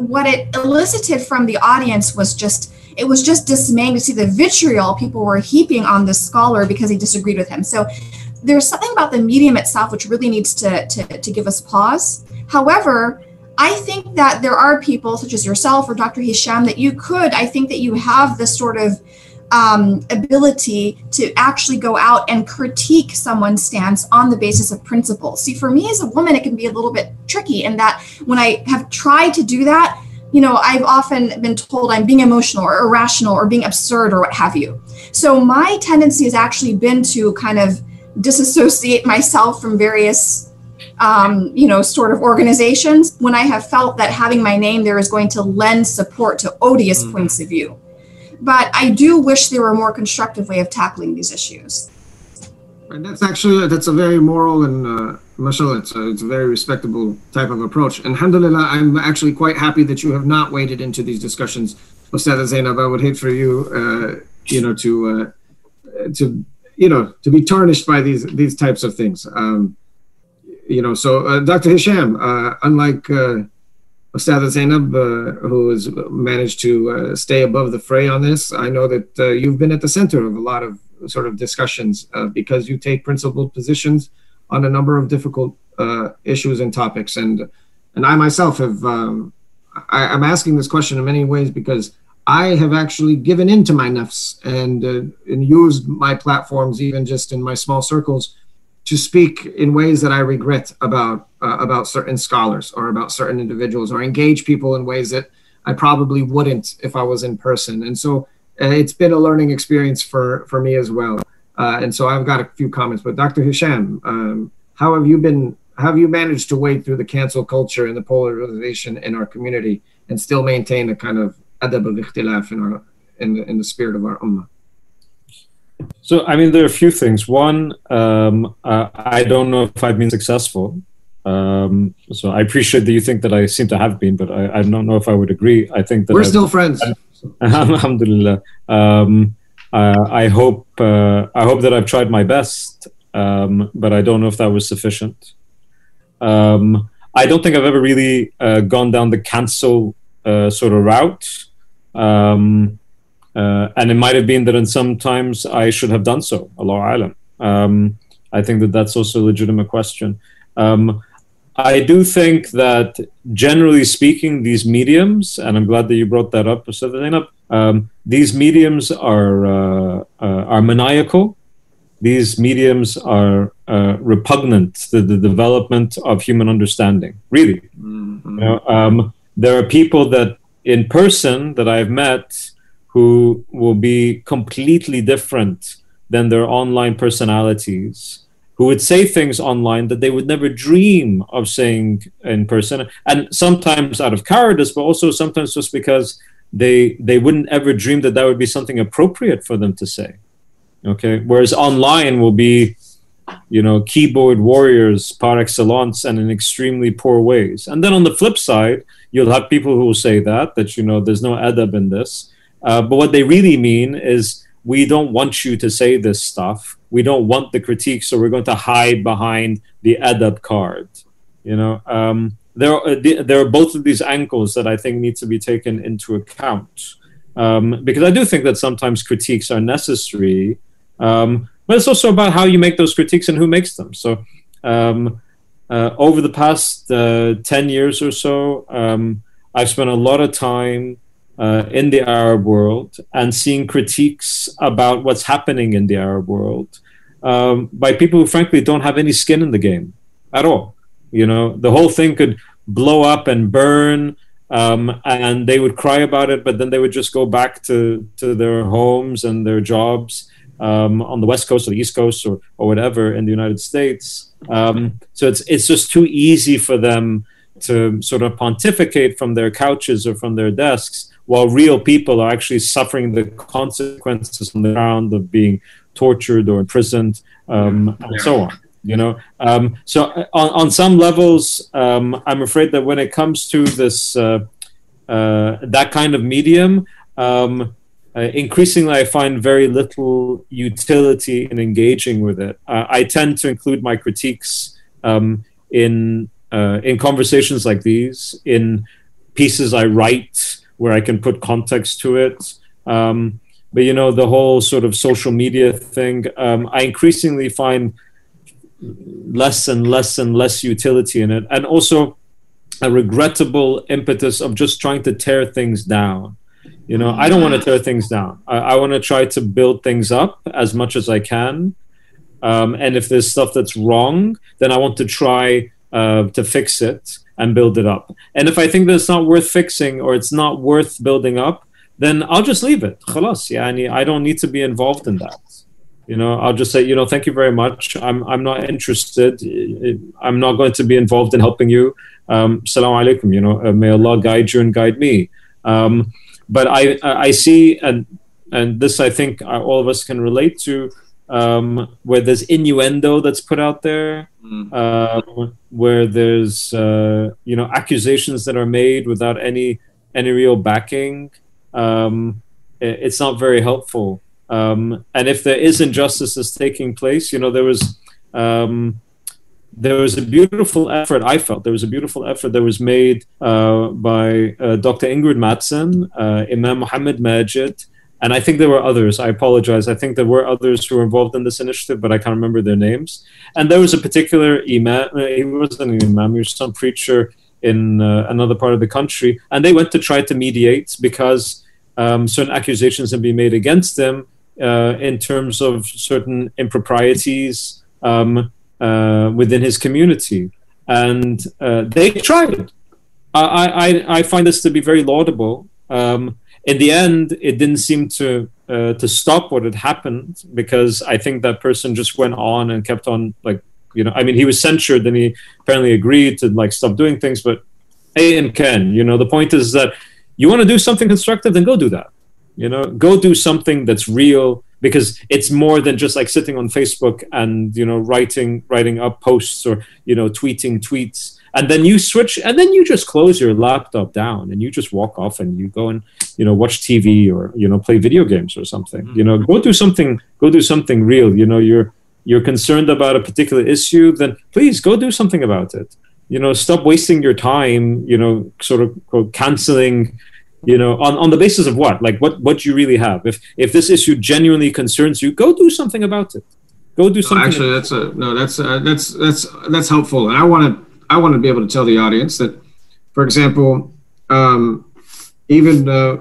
what it elicited from the audience was just it was just dismaying to see the vitriol people were heaping on this scholar because he disagreed with him. So there's something about the medium itself which really needs to, to, to give us pause. However, I think that there are people such as yourself or Dr. Hisham that you could, I think that you have this sort of um, ability to actually go out and critique someone's stance on the basis of principle. See, for me as a woman, it can be a little bit tricky in that when I have tried to do that, you know, I've often been told I'm being emotional or irrational or being absurd or what have you. So my tendency has actually been to kind of disassociate myself from various, um, you know, sort of organizations when I have felt that having my name there is going to lend support to odious mm-hmm. points of view. But I do wish there were a more constructive way of tackling these issues. And that's actually that's a very moral and uh, mashallah, it's a, it's a very respectable type of approach. And alhamdulillah, I'm actually quite happy that you have not waded into these discussions. Ustad Zainab, I would hate for you, uh, you know, to uh, to you know to be tarnished by these these types of things. Um, you know, so uh, Dr. Hisham, uh, unlike uh, Ustad Zainab, uh, who has managed to uh, stay above the fray on this, I know that uh, you've been at the center of a lot of sort of discussions uh, because you take principled positions on a number of difficult uh, issues and topics. And and I myself have um, I, am asking this question in many ways because I have actually given in to my nafs and uh, and used my platforms even just in my small circles to speak in ways that I regret about uh, about certain scholars or about certain individuals or engage people in ways that I probably wouldn't if I was in person. And so uh, it's been a learning experience for for me as well. Uh, and so I've got a few comments. But Dr. Hisham, um, how have you been? Have you managed to wade through the cancel culture and the polarization in our community and still maintain a kind of adab al-ikhtilaf in our in the, in the spirit of our ummah? So, I mean, there are a few things. One, um, uh, I don't know if I've been successful. Um, so I appreciate that you think that I seem to have been, but I, I don't know if I would agree. I think that we're I've, still friends. Alhamdulillah. Um, uh, I hope uh, I hope that I've tried my best, um, but I don't know if that was sufficient. Um, I don't think I've ever really uh, gone down the cancel uh, sort of route, um, uh, and it might have been that in some times I should have done so. Allah alam. Um, I think that that's also a legitimate question. Um, I do think that generally speaking, these mediums, and I'm glad that you brought that up, Zainab, um, these mediums are uh, uh, are maniacal. These mediums are uh, repugnant to the development of human understanding. Really, mm-hmm. you know, um, there are people that in person that I've met who will be completely different than their online personalities who would say things online that they would never dream of saying in person. And sometimes out of cowardice but also sometimes just because they they wouldn't ever dream that that would be something appropriate for them to say. Okay? Whereas online will be you know keyboard warriors par excellence and in extremely poor ways. And then on the flip side you'll have people who will say that that you know there's no adab in this. Uh, but what they really mean is we don't want you to say this stuff we don't want the critique so we're going to hide behind the adab card you know um, there are, there are both of these angles that i think need to be taken into account um, because i do think that sometimes critiques are necessary um, but it's also about how you make those critiques and who makes them. So, um, uh, over the past uh, 10 years or so, um, I've spent a lot of time uh, in the Arab world and seeing critiques about what's happening in the Arab world um, by people who, frankly, don't have any skin in the game at all. You know, the whole thing could blow up and burn. Um, and they would cry about it, but then they would just go back to, to their homes and their jobs um, on the west coast or the east coast or, or whatever in the United States. Um, so it's it's just too easy for them to sort of pontificate from their couches or from their desks, while real people are actually suffering the consequences on the ground of being tortured or imprisoned um, and so on. You know, um, so uh, on, on some levels, um, I'm afraid that when it comes to this uh, uh, that kind of medium, um, uh, increasingly I find very little utility in engaging with it. Uh, I tend to include my critiques um, in uh, in conversations like these, in pieces I write where I can put context to it. Um, but you know, the whole sort of social media thing, um, I increasingly find less and less and less utility in it, and also a regrettable impetus of just trying to tear things down. You know, I don't want to tear things down. I, I want to try to build things up as much as I can. Um, and if there's stuff that's wrong, then I want to try uh, to fix it and build it up. And if I think that it's not worth fixing or it's not worth building up, then I'll just leave it. I don't need to be involved in that. You know, I'll just say, you know, thank you very much. I'm, I'm not interested. I'm not going to be involved in helping you. Um, Salam alaikum. You know, uh, may Allah guide you and guide me. Um, but I I see and and this I think all of us can relate to um, where there's innuendo that's put out there, mm. um, where there's uh, you know accusations that are made without any any real backing. Um, it, it's not very helpful. Um, and if there is injustices taking place, you know there was um, there was a beautiful effort I felt there was a beautiful effort that was made uh, by uh, Dr. Ingrid Mattson, uh, Imam Muhammad Magid, and I think there were others. I apologize. I think there were others who were involved in this initiative, but I can't remember their names. And there was a particular imam. Uh, he wasn't an imam. He was some preacher in uh, another part of the country, and they went to try to mediate because um, certain accusations had been made against them uh, in terms of certain improprieties. Um, uh, within his community, and uh, they tried. I, I, I find this to be very laudable. Um, in the end, it didn't seem to uh, to stop what had happened because I think that person just went on and kept on like you know I mean he was censured and he apparently agreed to like stop doing things but A and Ken you know the point is that you want to do something constructive then go do that. You know go do something that's real because it's more than just like sitting on Facebook and you know writing writing up posts or you know tweeting tweets and then you switch and then you just close your laptop down and you just walk off and you go and you know watch TV or you know play video games or something. You know go do something go do something real. You know you're you're concerned about a particular issue then please go do something about it. You know stop wasting your time you know sort of quote, canceling you know on, on the basis of what? Like what what you really have. If if this issue genuinely concerns you go do something about it. Go do something no, actually that's a no that's uh, that's that's that's helpful. And i want to i want to be able to tell the audience that for example um, even uh,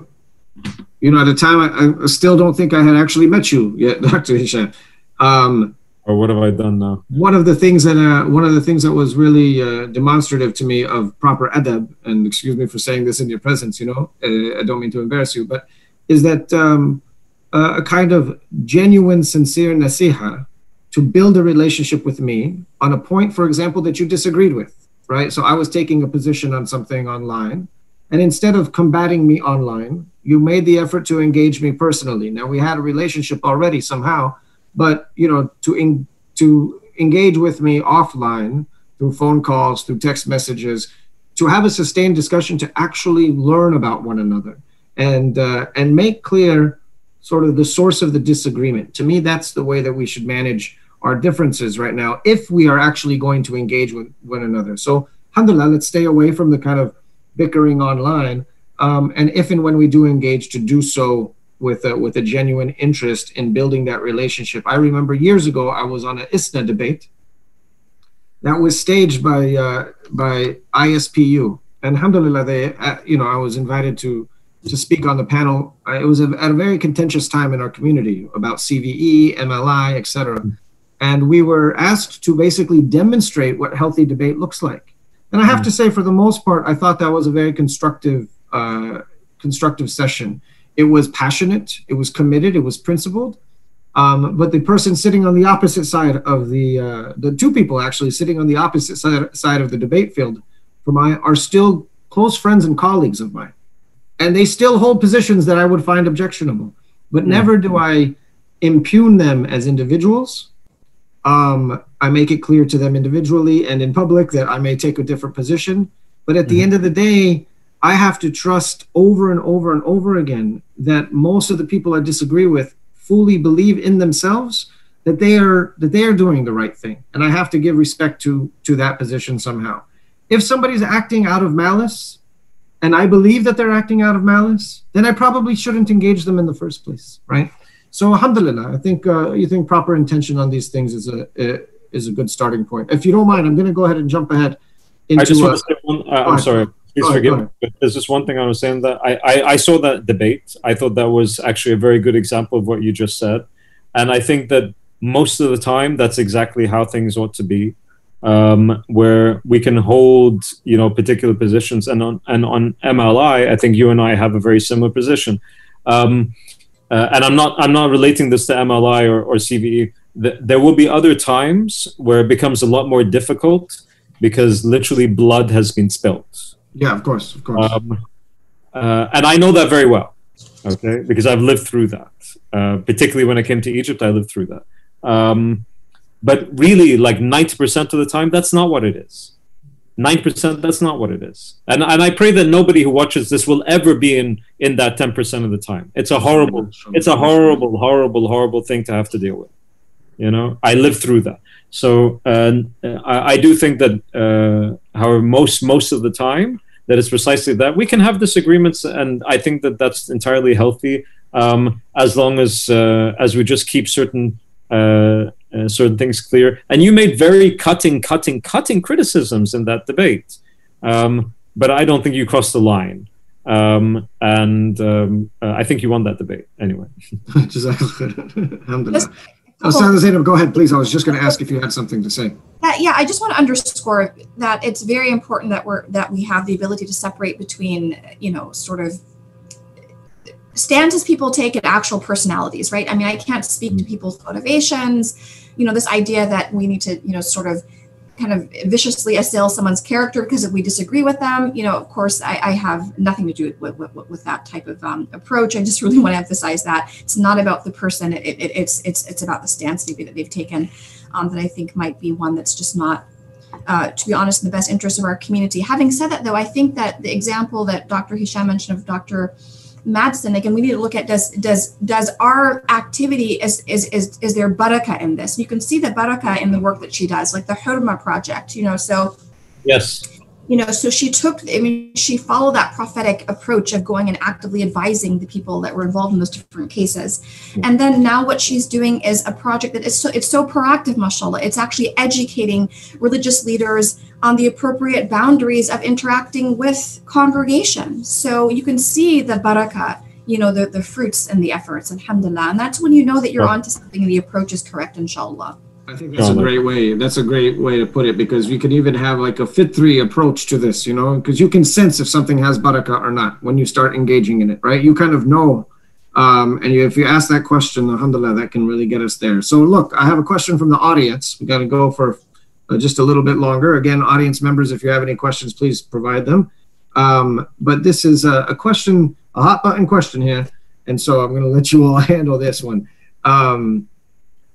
you know at the time I, I, still don't think i had actually met you yet dr hisham um, or what have I done now? One of the things that uh, one of the things that was really uh, demonstrative to me of proper adab, and excuse me for saying this in your presence, you know, uh, I don't mean to embarrass you, but is that um, uh, a kind of genuine, sincere nasiha to build a relationship with me on a point, for example, that you disagreed with, right? So I was taking a position on something online, and instead of combating me online, you made the effort to engage me personally. Now we had a relationship already somehow, but you know, to in, to engage with me offline through phone calls, through text messages, to have a sustained discussion, to actually learn about one another, and uh, and make clear sort of the source of the disagreement. To me, that's the way that we should manage our differences right now if we are actually going to engage with one another. So, alhamdulillah, let's stay away from the kind of bickering online. Um, and if and when we do engage, to do so with a, with a genuine interest in building that relationship. I remember years ago, I was on an ISNA debate that was staged by uh, by ISPU. And alhamdulillah, they, uh, you know, I was invited to to speak on the panel. It was a, at a very contentious time in our community about CVE, MLI, etc. And we were asked to basically demonstrate what healthy debate looks like. And I have to say, for the most part, I thought that was a very constructive, uh, constructive session. It was passionate, it was committed, it was principled. Um, but the person sitting on the opposite side of the, uh, the two people actually sitting on the opposite side, side of the debate field for my are still close friends and colleagues of mine and they still hold positions that I would find objectionable. But yeah. never do I impugn them as individuals. Um, I make it clear to them individually and in public that I may take a different position. But at mm-hmm. the end of the day, I have to trust over and over and over again that most of the people I disagree with fully believe in themselves that they are that they are doing the right thing, and I have to give respect to to that position somehow. If somebody's acting out of malice, and I believe that they're acting out of malice, then I probably shouldn't engage them in the first place, right? So, alhamdulillah, I think uh, you think proper intention on these things is a, a, is a good starting point. If you don't mind, I'm going to go ahead and jump ahead. Into, I just want to say one. Uh, I'm sorry. Please go forgive ahead, me. There's just one thing I was saying that I, I I saw that debate. I thought that was actually a very good example of what you just said, and I think that most of the time that's exactly how things ought to be um, where we can hold you know particular positions and on and on MLI I think you and I have a very similar position um, uh, and I'm not I'm not relating this to MLI or, or CVE there will be other times where it becomes a lot more difficult because literally blood has been spilt yeah of course of course. Um, uh, and I know that very well okay? Because I've lived through that. Uh, particularly when I came to Egypt I lived through that. Um, but really like 90% of the time that's not what it is 9% that's not what it is. And, and i pray that nobody who watches this will ever be in in that 10% of the time. It's a horrible it's a horrible horrible horrible thing to have to deal with. You know i lived through that. So uh, I, I, do think that uh, however most most of the time that it's precisely that. We can have disagreements and i think that that's entirely healthy um, as long as uh, as we just keep certain uh, uh, certain things clear. And you made very cutting, cutting, cutting criticisms in that debate. Um, but I don't think you crossed the line. Um, and um, uh, I think you won that debate anyway. Alhamdulillah. Oh, Zainab, go ahead, please. I was just going to ask if you had something to say. That, yeah, I just want to underscore that it's very important that we're that we have the ability to separate between, you know, sort of stands as people take and actual personalities, right? I mean, I can't speak to mm-hmm. people's motivations. You know, this idea that we need to, you know, sort of kind of viciously assail someone's character because if we disagree with them, you know, of course, I, I have nothing to do with, with, with that type of um, approach. I just really want to emphasize that it's not about the person. It, it, it's it's it's about the stance maybe that they've taken um, that I think might be one that's just not uh, to be honest, in the best interest of our community. Having said that, though, I think that the example that Dr. Hisham mentioned of Dr. Madsen, again, we need to look at does does does our activity is is is, is there baraka in this? You can see the baraka in the work that she does, like the Hurma project, you know. So yes, you know so she took i mean she followed that prophetic approach of going and actively advising the people that were involved in those different cases. And then now what she's doing is a project that is so it's so proactive mashallah. It's actually educating religious leaders on the appropriate boundaries of interacting with congregation. So you can see the barakah you know the, the fruits and the efforts alhamdulillah. And that's when you know that you're onto something and the approach is correct inshallah I think that's a great way. That's a great way to put it because you can even have like a fitri approach to this, you know, because you can sense if something has barakah or not when you start engaging in it, right? You kind of know Um, and if you ask that question, alhamdulillah, that can really get us there. So, look, I have a question from the audience. We got to go for uh, just a little bit longer. Again, audience members, if you have any questions, please provide them. Um, but this is a, a, question, a hot button question here. And so I'm going to let you all handle this one. Um,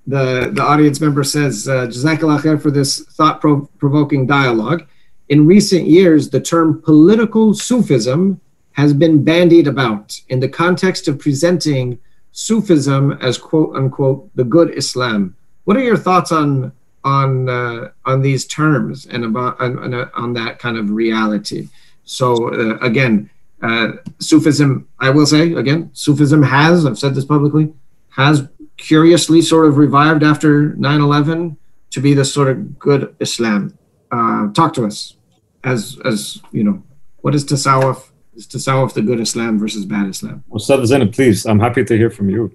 the, the audience member says, uh, Jazakallah khair for this thought provoking dialogue. In recent years, the term political Sufism has been bandied about in the context of presenting Sufism as quote unquote the good Islam. What are your thoughts on on uh, on these terms and about on, on, that kind of reality? So uh, again, uh, Sufism, I will say again, Sufism has I've said this publicly has curiously sort of revived after 9/11 to be the sort of good Islam. Uh, talk to us as as you know what is tasawwuf is tasawwuf the good Islam versus bad Islam? Ustad Zainab, please, I'm happy to hear from you.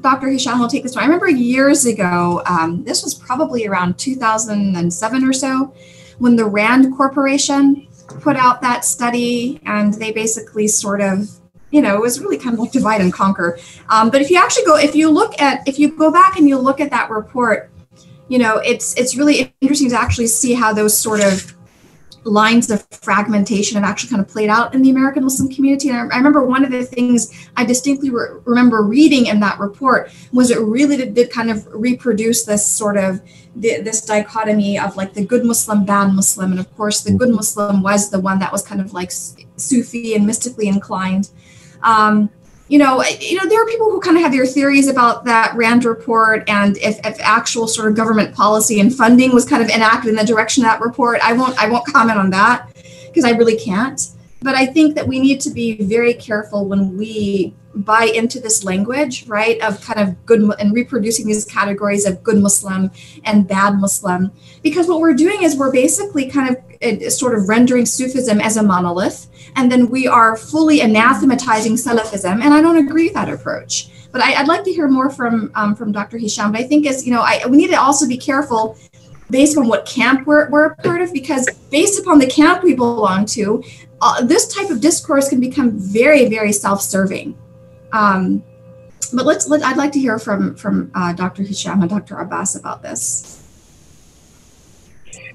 Dr. Hisham will take this one. I remember years ago, um, this was probably around 2007 or so, when the RAND Corporation put out that study and they basically sort of you know, it was really kind of like divide and conquer. Um, but if you actually go, if you look at, if you go back and you look at that report, you know, it's it's really interesting to actually see how those sort of lines of fragmentation have actually kind of played out in the American Muslim community. And I, I remember one of the things I distinctly re- remember reading in that report was it really did, did kind of reproduce this sort of the, this dichotomy of like the good Muslim, bad Muslim. And of course, the good Muslim was the one that was kind of like Sufi and mystically inclined. Um, you know, you know, there are people who kind of have their theories about that Rand report and if, if actual sort of government policy and funding was kind of enacted in the direction of that report. I won't I won't comment on that because I really can't. But I think that we need to be very careful when we buy into this language, right, of kind of good and reproducing these categories of good Muslim and bad Muslim, because what we're doing is we're basically kind of sort of rendering Sufism as a monolith and then we are fully anathematizing Salafism. And I don't agree with that approach. But I, would like to hear more from um, from Dr. Hisham. But I think as you know, I, we need to also be careful based on what camp we're, we're a part of, because based upon the camp we belong to, uh, this type of discourse can become very, very self-serving. Um, but let's let I'd like to hear from from uh, Dr. Hisham and Dr. Abbas about this.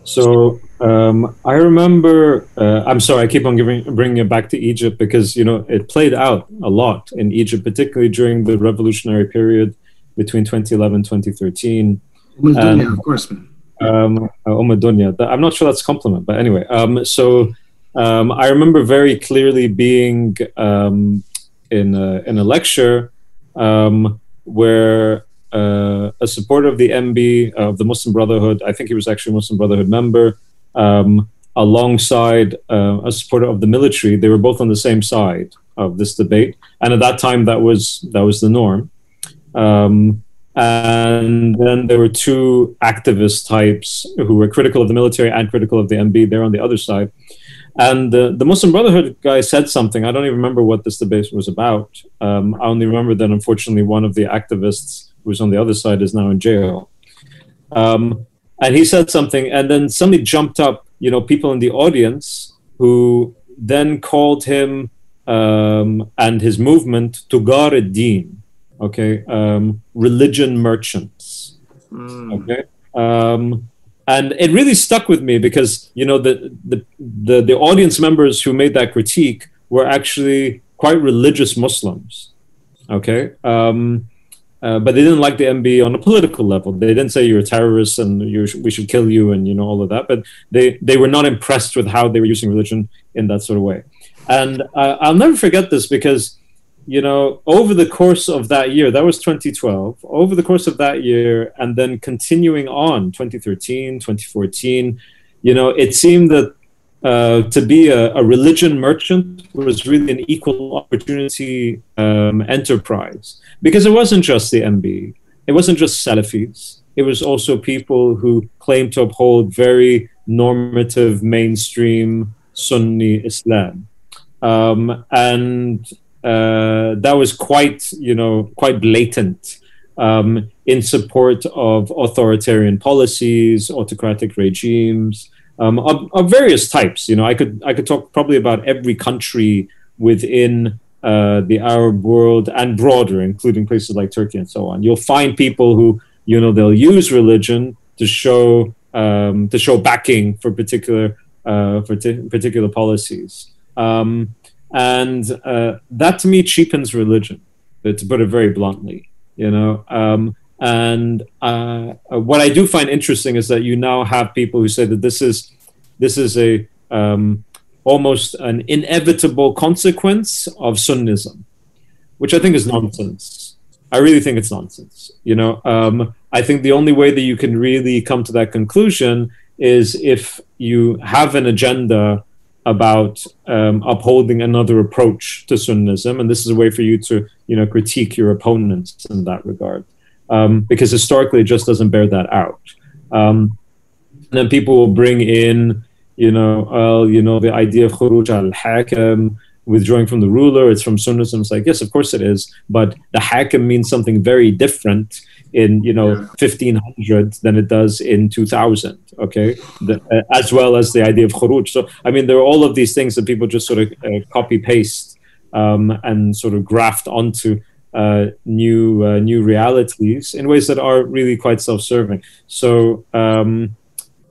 So um, I remember. Uh, I'm sorry, I keep on giving, bringing it back to Egypt because you know it played out a lot in Egypt, particularly during the revolutionary period between 2011 2013. Dunya, of course. Um, Dunya. I'm not sure that's a compliment, but anyway. Um, so um, I remember very clearly being um, in a, in a lecture um, where uh, a supporter of the MB of the Muslim Brotherhood. I think he was actually a Muslim Brotherhood member. Um, alongside uh, a supporter of the military, they were both on the same side of this debate, and at that time, that was that was the norm. Um, and then there were two activist types who were critical of the military and critical of the MB. They're on the other side. And the, the Muslim Brotherhood guy said something. I don't even remember what this debate was about. Um, I only remember that unfortunately one of the activists who's on the other side, is now in jail. Um, and he said something, and then somebody jumped up, you know, people in the audience who then called him um, and his movement Tujjar ad-Din, okay, um, religion merchants, mm. okay. Um, and it really stuck with me because you know the, the the the audience members who made that critique were actually quite religious Muslims, okay. Um, uh, but they didn't like the MB on a political level. They didn't say you're a terrorist and you sh- we should kill you and you know all of that. But they they were not impressed with how they were using religion in that sort of way. And uh, I'll never forget this because you know over the course of that year, that was 2012. Over the course of that year, and then continuing on 2013, 2014, you know, it seemed that uh, to be a, a, religion merchant was really an equal opportunity um, enterprise because it wasn't just the MB, it wasn't just Salafis, it was also people who claimed to uphold very normative mainstream Sunni Islam. Um, and uh, that was quite, you know, quite blatant um, in support of authoritarian policies, autocratic regimes, um, of, of, various types. You know, I could I could talk probably about every country within uh, the Arab world and broader, including places like Turkey and so on. You'll find people who, you know, they'll use religion to show um, to show backing for particular uh, for t- particular policies, um, and uh, that to me cheapens religion, to put it very bluntly. You know, um, and uh, what I do find interesting is that you now have people who say that this is this is a um, almost an inevitable consequence of Sunnism, which I think is nonsense. I really think it's nonsense. You know, um, I think the only way that you can really come to that conclusion is if you have an agenda about um, upholding another approach to Sunnism, and this is a way for you to, you know, critique your opponents in that regard, um, because historically it just doesn't bear that out. Um, and then people will bring in you know, uh, you know, the idea of khuruj al-hakim, withdrawing from the ruler, it's from Sunnism. It's like, yes, of course it is, but the hakim means something very different in, you know, yeah. 1500 than it does in 2000, okay? The, uh, as well as the idea of khuruj. So, I mean, there are all of these things that people just sort of uh, copy-paste um, and sort of graft onto uh, new uh, new realities in ways that are really quite self-serving. So, um,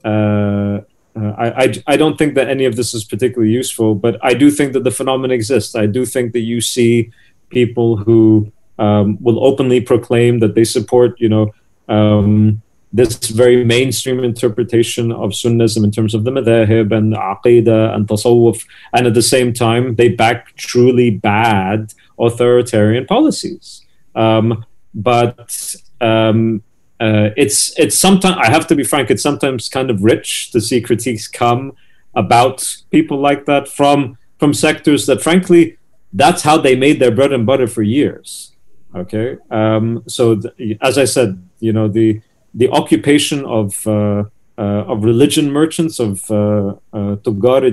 uh, uh, I, I, I don't think that any of this is particularly useful, but I do think that the phenomenon exists. I do think that you see people who um, will openly proclaim that they support, you know, um, this very mainstream interpretation of Sunnism in terms of the madhahib and aqidah and tasawwuf, and at the same time they back truly bad authoritarian policies. Um, but um, uh, it's it's sometimes I have to be frank. It's sometimes kind of rich to see critiques come about people like that from from sectors that, frankly, that's how they made their bread and butter for years. Okay, um, so the, as I said, you know the the occupation of uh, uh, of religion merchants of uh, uh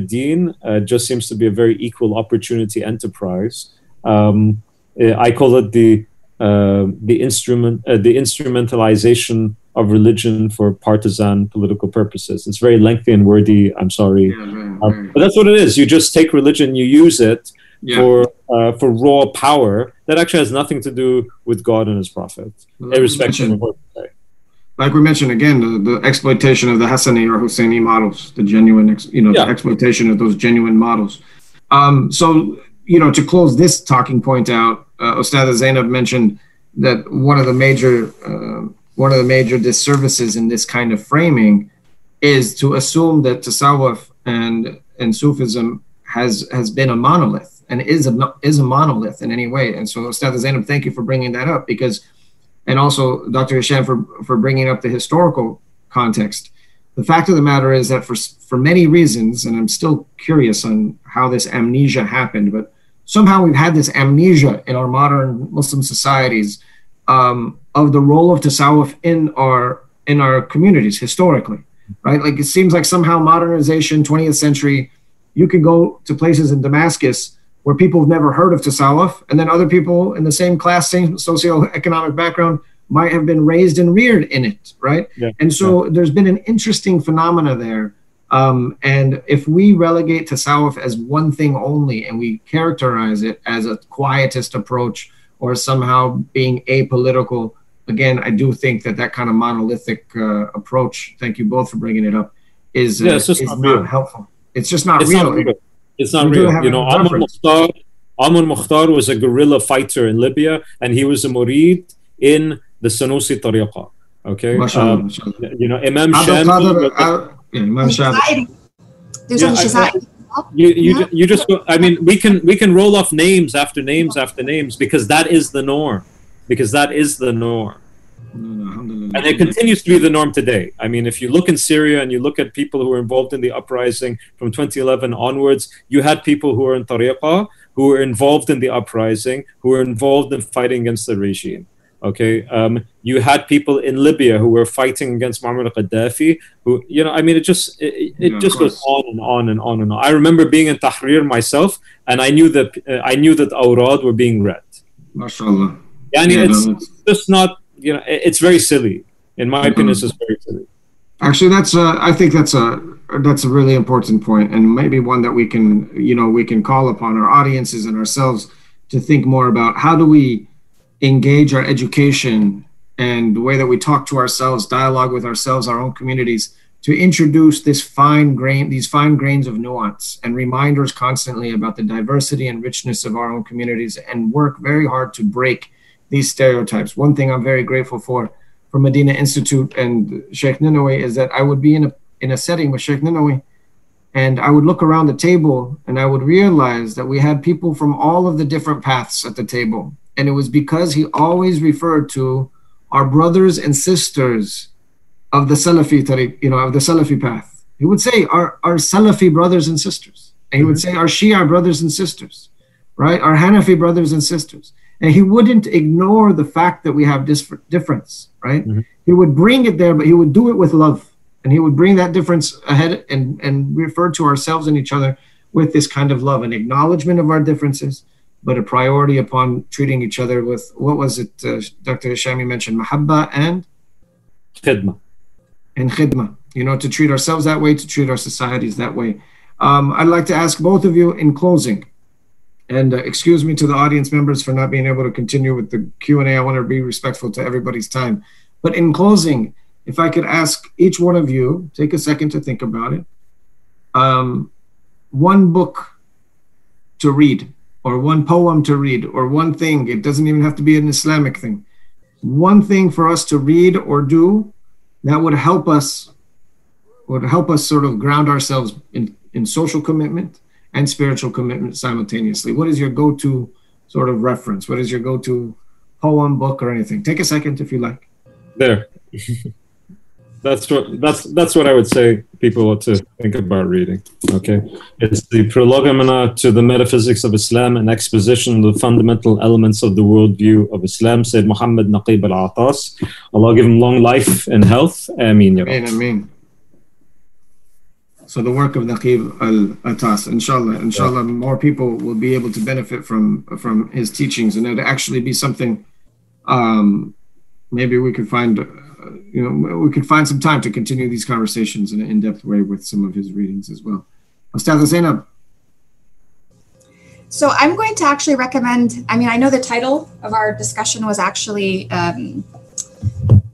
din uh, just seems to be a very equal opportunity enterprise. Um, I call it the uh, the instrument uh, the instrumentalization of religion for partisan political purposes. It's very lengthy and wordy. I'm sorry, yeah, um, but that's what it is. You just take religion, you use it yeah. for uh, for raw power that actually has nothing to do with God and His prophet, well, irrespective of what say. Like we mentioned again, the, the exploitation of the Hassani or Husseini models, the genuine, ex, you know, yeah. the exploitation of those genuine models. Um, so, you know, to close this talking point out, uh, Ostada Zainab mentioned that one of the major uh, one of the major disservices in this kind of framing is to assume that tasawwuf and and Sufism has has been a monolith and is a is a monolith in any way. And so, Ostada Zainab, thank you for bringing that up because, and also Dr. Hisham for for bringing up the historical context. The fact of the matter is that for for many reasons, and I'm still curious on how this amnesia happened, but somehow we've had this amnesia in our modern Muslim societies um, of the role of tasawwuf in our in our communities historically, right? Like it seems like somehow modernization, 20th century, you can go to places in Damascus where people have never heard of tasawwuf, and then other people in the same class, same socioeconomic background might have been raised and reared in it, right? Yeah. And so yeah. there's been an interesting phenomena there um, and if we relegate tasawwuf as one thing only and we characterize it as a quietist approach or somehow being apolitical, again, I do think that that kind of monolithic uh, approach, thank you both for bringing it up, is, uh, yeah, is not, not helpful. It's just not it's real. Not real. It's not we real. You know, Omar Mukhtar, Omar Mukhtar was a guerrilla fighter in Libya and he was a murid in the Sanusi tariqa. Okay. Um, you know, Imam Shamil. Imam Shafi. Yeah, I, you, you, you just I mean we can we can roll off names after names after names because that is the norm because that is the norm and it continues to be the norm today. I mean, if you look in Syria and you look at people who were involved in the uprising from 2011 onwards, you had people who were in Tariqa, who were involved in the uprising, who were involved in fighting against the regime. Okay, um, you had people in Libya who were fighting against Muammar Gaddafi. Who, you know, I mean, it just it, it yeah, just goes on and on and on and on. I remember being in Tahrir myself, and I knew that uh, I knew that awrad were being read. MashaAllah. Yani yeah, it's no, just not, you know, it's very silly. In my mm-hmm. opinion, it's very silly. Actually, that's a, I think that's a that's a really important point, and maybe one that we can, you know, we can call upon our audiences and ourselves to think more about how do we engage our education and the way that we talk to ourselves, dialogue with ourselves, our own communities, to introduce this fine grain, these fine grains of nuance and reminders constantly about the diversity and richness of our own communities, and work very hard to break these stereotypes. One thing I'm very grateful for for Medina Institute and Sheikh Ninowy is that I would be in a in a setting with Sheikh Ninowy, and I would look around the table and I would realize that we had people from all of the different paths at the table, and it was because he always referred to our brothers and sisters of the Salafi tariq, you know, of the Salafi path. He would say our, our Salafi brothers and sisters. And he would mm-hmm. say our Shia brothers and sisters, right? Our Hanafi brothers and sisters. And he wouldn't ignore the fact that we have this difference, right? Mm-hmm. He would bring it there, but he would do it with love. And he would bring that difference ahead and, and refer to ourselves and each other with this kind of love, an acknowledgement of our differences, but a priority upon treating each other with what was it, uh, Dr. Hishami mentioned, mahabba and khidma. And khidma, you know, to treat ourselves that way, to treat our societies that way. Um, I'd like to ask both of you in closing, and uh, excuse me to the audience members for not being able to continue with the Q&A. I want to be respectful to everybody's time. But in closing, if I could ask each one of you, take a second to think about it. Um, one book to read or one poem to read or one thing it doesn't even have to be an islamic thing one thing for us to read or do that would help us would help us sort of ground ourselves in, in social commitment and spiritual commitment simultaneously what is your go-to sort of reference what is your go-to poem book or anything take a second if you like there that's what that's that's what I would say people ought to think about reading. Okay, it's the prolegomena to the metaphysics of Islam, an exposition of the fundamental elements of the worldview of Islam. Said Muhammad Naqib al Atas. Allah give him long life and health. Ameen. Ameen. Ameen. So the work of Naquib al-Attas, inshallah, inshallah, yeah. more people will be able to benefit from from his teachings, and it actually be something. Um, maybe we could find you know, we could find some time to continue these conversations in an in-depth way with some of his readings as well. Ustad Zainab. So I'm going to actually recommend. I mean, I know the title of our discussion was actually um,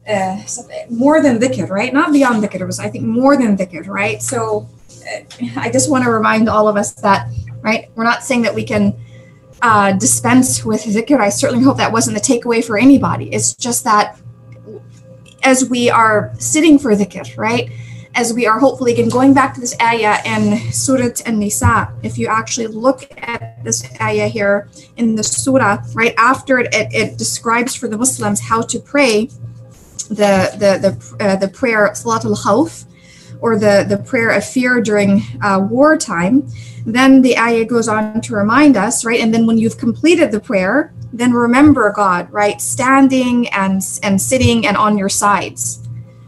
uh, more than dhikr, right? Not beyond dhikr. It was, I think, more than dhikr, right? So uh, I just want to remind all of us that, right? We're not saying that we can uh, dispense with dhikr. I certainly hope that wasn't the takeaway for anybody. It's just that as we are sitting for dhikr, right? As we are hopefully again going back to this ayah in Surah An-Nisa, if you actually look at this ayah here in the surah, right after it, it, it describes for the Muslims how to pray the the the, uh, the prayer Salatul Khawf, or the, the prayer of fear during uh, wartime, then the ayah goes on to remind us, right? And then when you've completed the prayer, then remember God, right? Standing and and sitting and on your sides.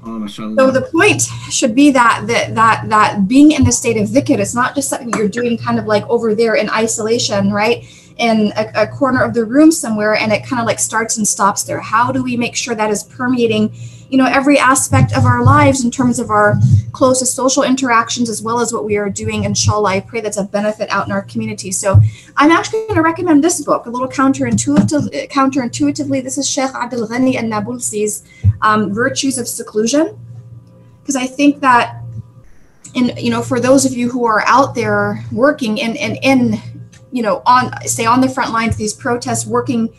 Oh, so the point should be that that that that being in the state of dhikr is not just something you're doing kind of like over there in isolation, right? In a, a corner of the room somewhere, and it kind of like starts and stops there. How do we make sure that is permeating you know every aspect of our lives in terms of our closest social interactions as well as what we are doing inshallah i pray that's a benefit out in our community? So i'm actually going to recommend this book a little counterintuitive counterintuitively. This is sheikh abdul ghani an-Nabulsi's um, virtues of seclusion. Because i think that and you know for those of you who are out there working in, in, in you know on say on the front lines of these protests working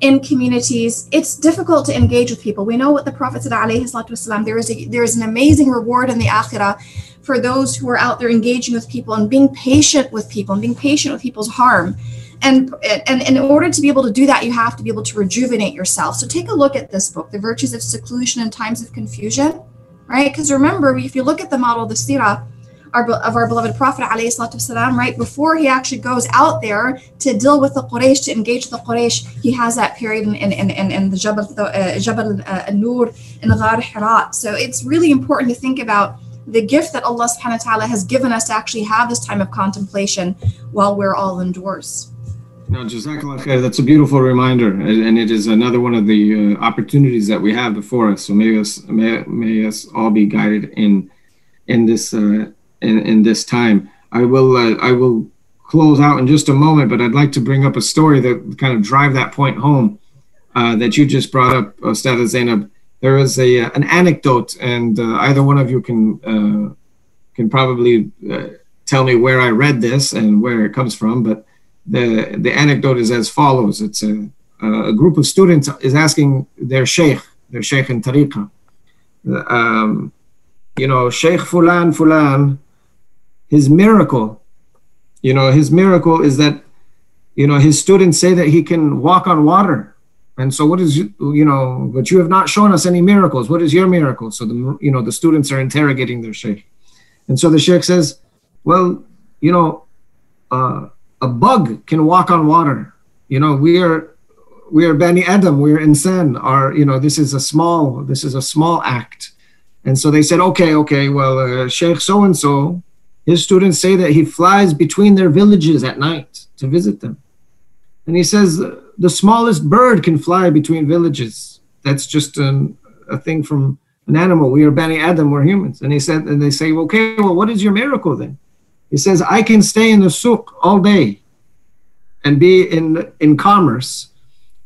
in communities, it's difficult to engage with people. We know what the Prophet said, والسلام, there is a, there is an amazing reward in the akhirah for those who are out there engaging with people and being patient with people and being patient with people's harm. And, and, and in order to be able to do that, you have to be able to rejuvenate yourself. So take a look at this book, The Virtues of Seclusion in Times of Confusion, right? Because remember, if you look at the model of the Sirah, our, of our beloved Prophet والسلام, right before he actually goes out there to deal with the Quraysh, to engage the Quraysh, he has that period in, in, in, in the Jabal, uh, Jabal uh, Nur in Ghar Hira. So it's really important to think about the gift that Allah subhanahu wa ta'ala has given us to actually have this time of contemplation while we're all indoors. No, Jazakallah khair. That's a beautiful reminder, and it is another one of the uh, opportunities that we have before us. So may us may, may us all be guided in in this uh, in, in this time. I will uh, I will close out in just a moment, but I'd like to bring up a story that kind of drive that point home uh, that you just brought up, Ustad Zainab. There is a uh, an anecdote, and uh, either one of you can uh, can probably uh, tell me where I read this and where it comes from. But the the anecdote is as follows: It's a a group of students is asking their sheikh, their sheikh in tariqa, um, you know, Sheikh Fulan Fulan, his miracle, you know, his miracle is that, you know, his students say that he can walk on water. And so, what is, you know, but you have not shown us any miracles. What is your miracle? So, the, you know, the students are interrogating their sheikh. And so the sheikh says, well, you know, uh, a bug can walk on water. You know, we are we are Bani Adam, we are insan. Our, you know, this is a small, this is a small act. And so they said, okay, okay, well, uh, Sheikh so and so, his students say that he flies between their villages at night to visit them. And he says, the smallest bird can fly between villages. That's just an, a thing from an animal. We are Bani Adam, we're humans. And he said, and they say, okay, well, what is your miracle then? He says, I can stay in the souk all day and be in, in commerce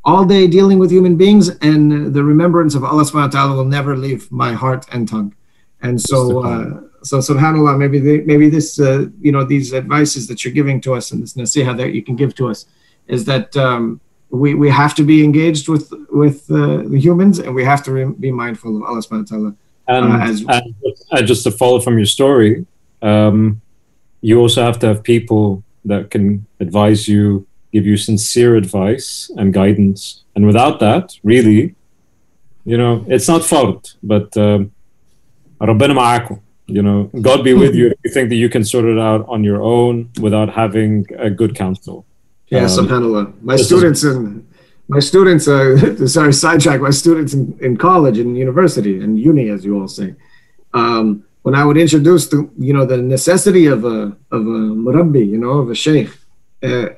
all day dealing with human beings, and the remembrance of Allah subhanahu wa ta'ala will never leave my heart and tongue. And so, uh, so subhanallah, maybe they, maybe this, uh, you know, these advices that you're giving to us and this nasiha that you can give to us is that um, we, we have to be engaged with with uh, the humans and we have to re- be mindful of Allah subhanahu wa ta'ala. And, uh, as, and, and, just to follow from your story, um, you also have to have people that can advise you give you sincere advice and guidance. And without that, really, you know, it's not fault, but um, you know, God be with you if you think that you can sort it out on your own without having a good counsel. Yeah, um, subhanAllah. My students in my students, uh, sorry, sidetrack. My students in, in college and university and uni, as you all say, um, when I would introduce the, you know, the necessity of a of a murabbi, you know, of a sheikh, uh,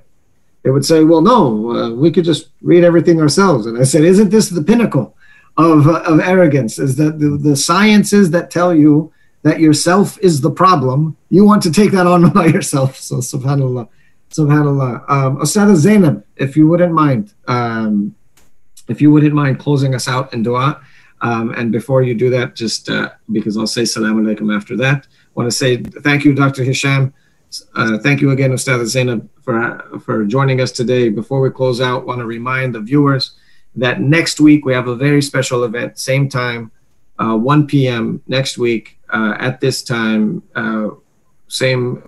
they would say, well, no, uh, we could just read everything ourselves. And I said, isn't this the pinnacle of, uh, of arrogance? Is that the, the sciences that tell you that yourself is the problem, you want to take that on by yourself. So, subhanAllah. Subhanallah. Um, Ostada Zainab, if you wouldn't mind, um, if you wouldn't mind closing us out in dua. Um, and before you do that, just uh, because I'll say salam alaikum after that, want to say thank you, Dr. Hisham. Uh, thank you again, Ustad Zainab, for, for joining us today. Before we close out, want to remind the viewers that next week we have a very special event, same time, uh, 1 p.m. next week uh, at this time, uh, same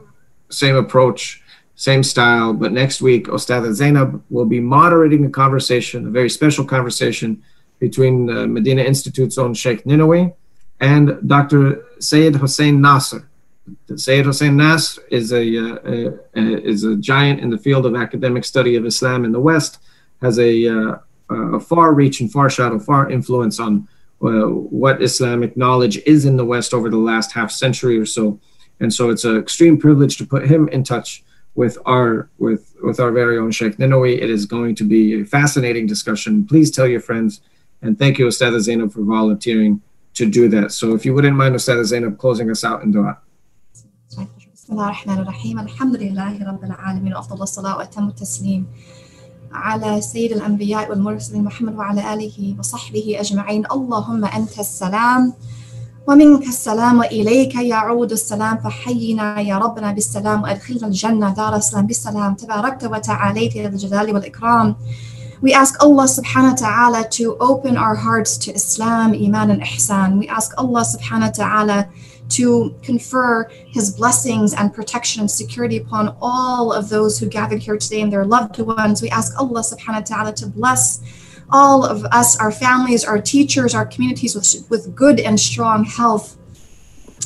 same approach, same style. But next week, Ustad Zainab will be moderating a conversation, a very special conversation between the Medina Institute's own Sheikh Ninowy and Dr. Sayyid Hossein Nasr. Sayyid Hossein Nasr is a, uh, a, is a giant in the field of academic study of Islam in the West, has a, uh, a far reach and far shadow, far influence on uh, what Islamic knowledge is in the West over the last half century or so. And so it's an extreme privilege to put him in touch with our with with our very own Sheikh Ninawi. It is going to be a fascinating discussion. Please tell your friends, and thank you, Ustad Zainab, for volunteering to do that. So if you wouldn't mind, Ustad Zainab, closing us out in dua. بسم الله الرحمن الرحيم الحمد لله رب العالمين وأفضل الصلاة وأتم التسليم على سيد الأنبياء والمرسلين محمد وعلى آله وصحبه أجمعين. اللهم أنت السلام ومنك السلام وإليك يعود السلام. فحينا يا ربنا بالسلام وأدخلنا الجنة دار السلام. بالسلام. تباركت وتعاليت يا الجلال والإكرام. We ask Allah subhanahu wa ta'ala to open our hearts to Islam, Iman and Ihsan. We ask Allah subhanahu wa ta'ala to confer his blessings and protection and security upon all of those who gathered here today and their loved ones. We ask Allah subhanahu wa ta'ala to bless all of us, our families, our teachers, our communities with, with good and strong health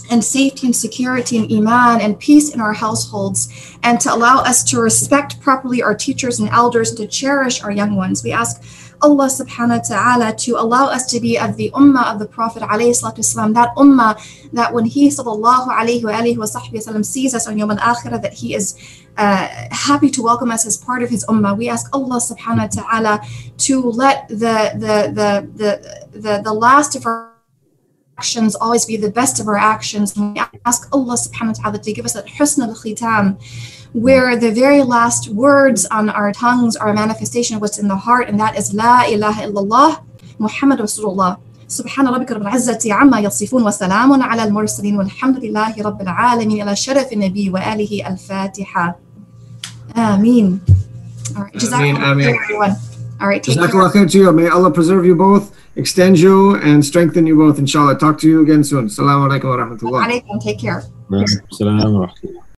and safety and security and iman and peace in our households and to allow us to respect properly our teachers and elders and to cherish our young ones. We ask Allah subhanahu wa ta'ala to allow us to be of the ummah of the Prophet wasalam, that ummah that when he sallallahu alayhi wa sahbihi sees us on Yom al-Akhirah, that he is uh, happy to welcome us as part of his ummah. We ask Allah subhanahu wa ta'ala to let the, the, the, the, the, the last of our actions always be the best of our actions. And we ask Allah subhanahu wa ta'ala to give us that husn al khitam, where the very last words on our tongues are a manifestation of what's in the heart, and that is La ilaha illallah Muhammad Rasulullah. سبحان ربك رب العزة عما يصفون وسلام على المرسلين والحمد لله رب العالمين إلى شرف النبي وآله الفاتحة آمين All right. Ameen, Jazakallah ameen. khair, everyone. All right. Take care. Jazakallah khair to you. May Allah preserve you both, extend you, and strengthen you both, inshallah. Talk to you again soon. Assalamu alaikum wa rahmatullah. Alaikum. Take care. Salam wa rahmatullah.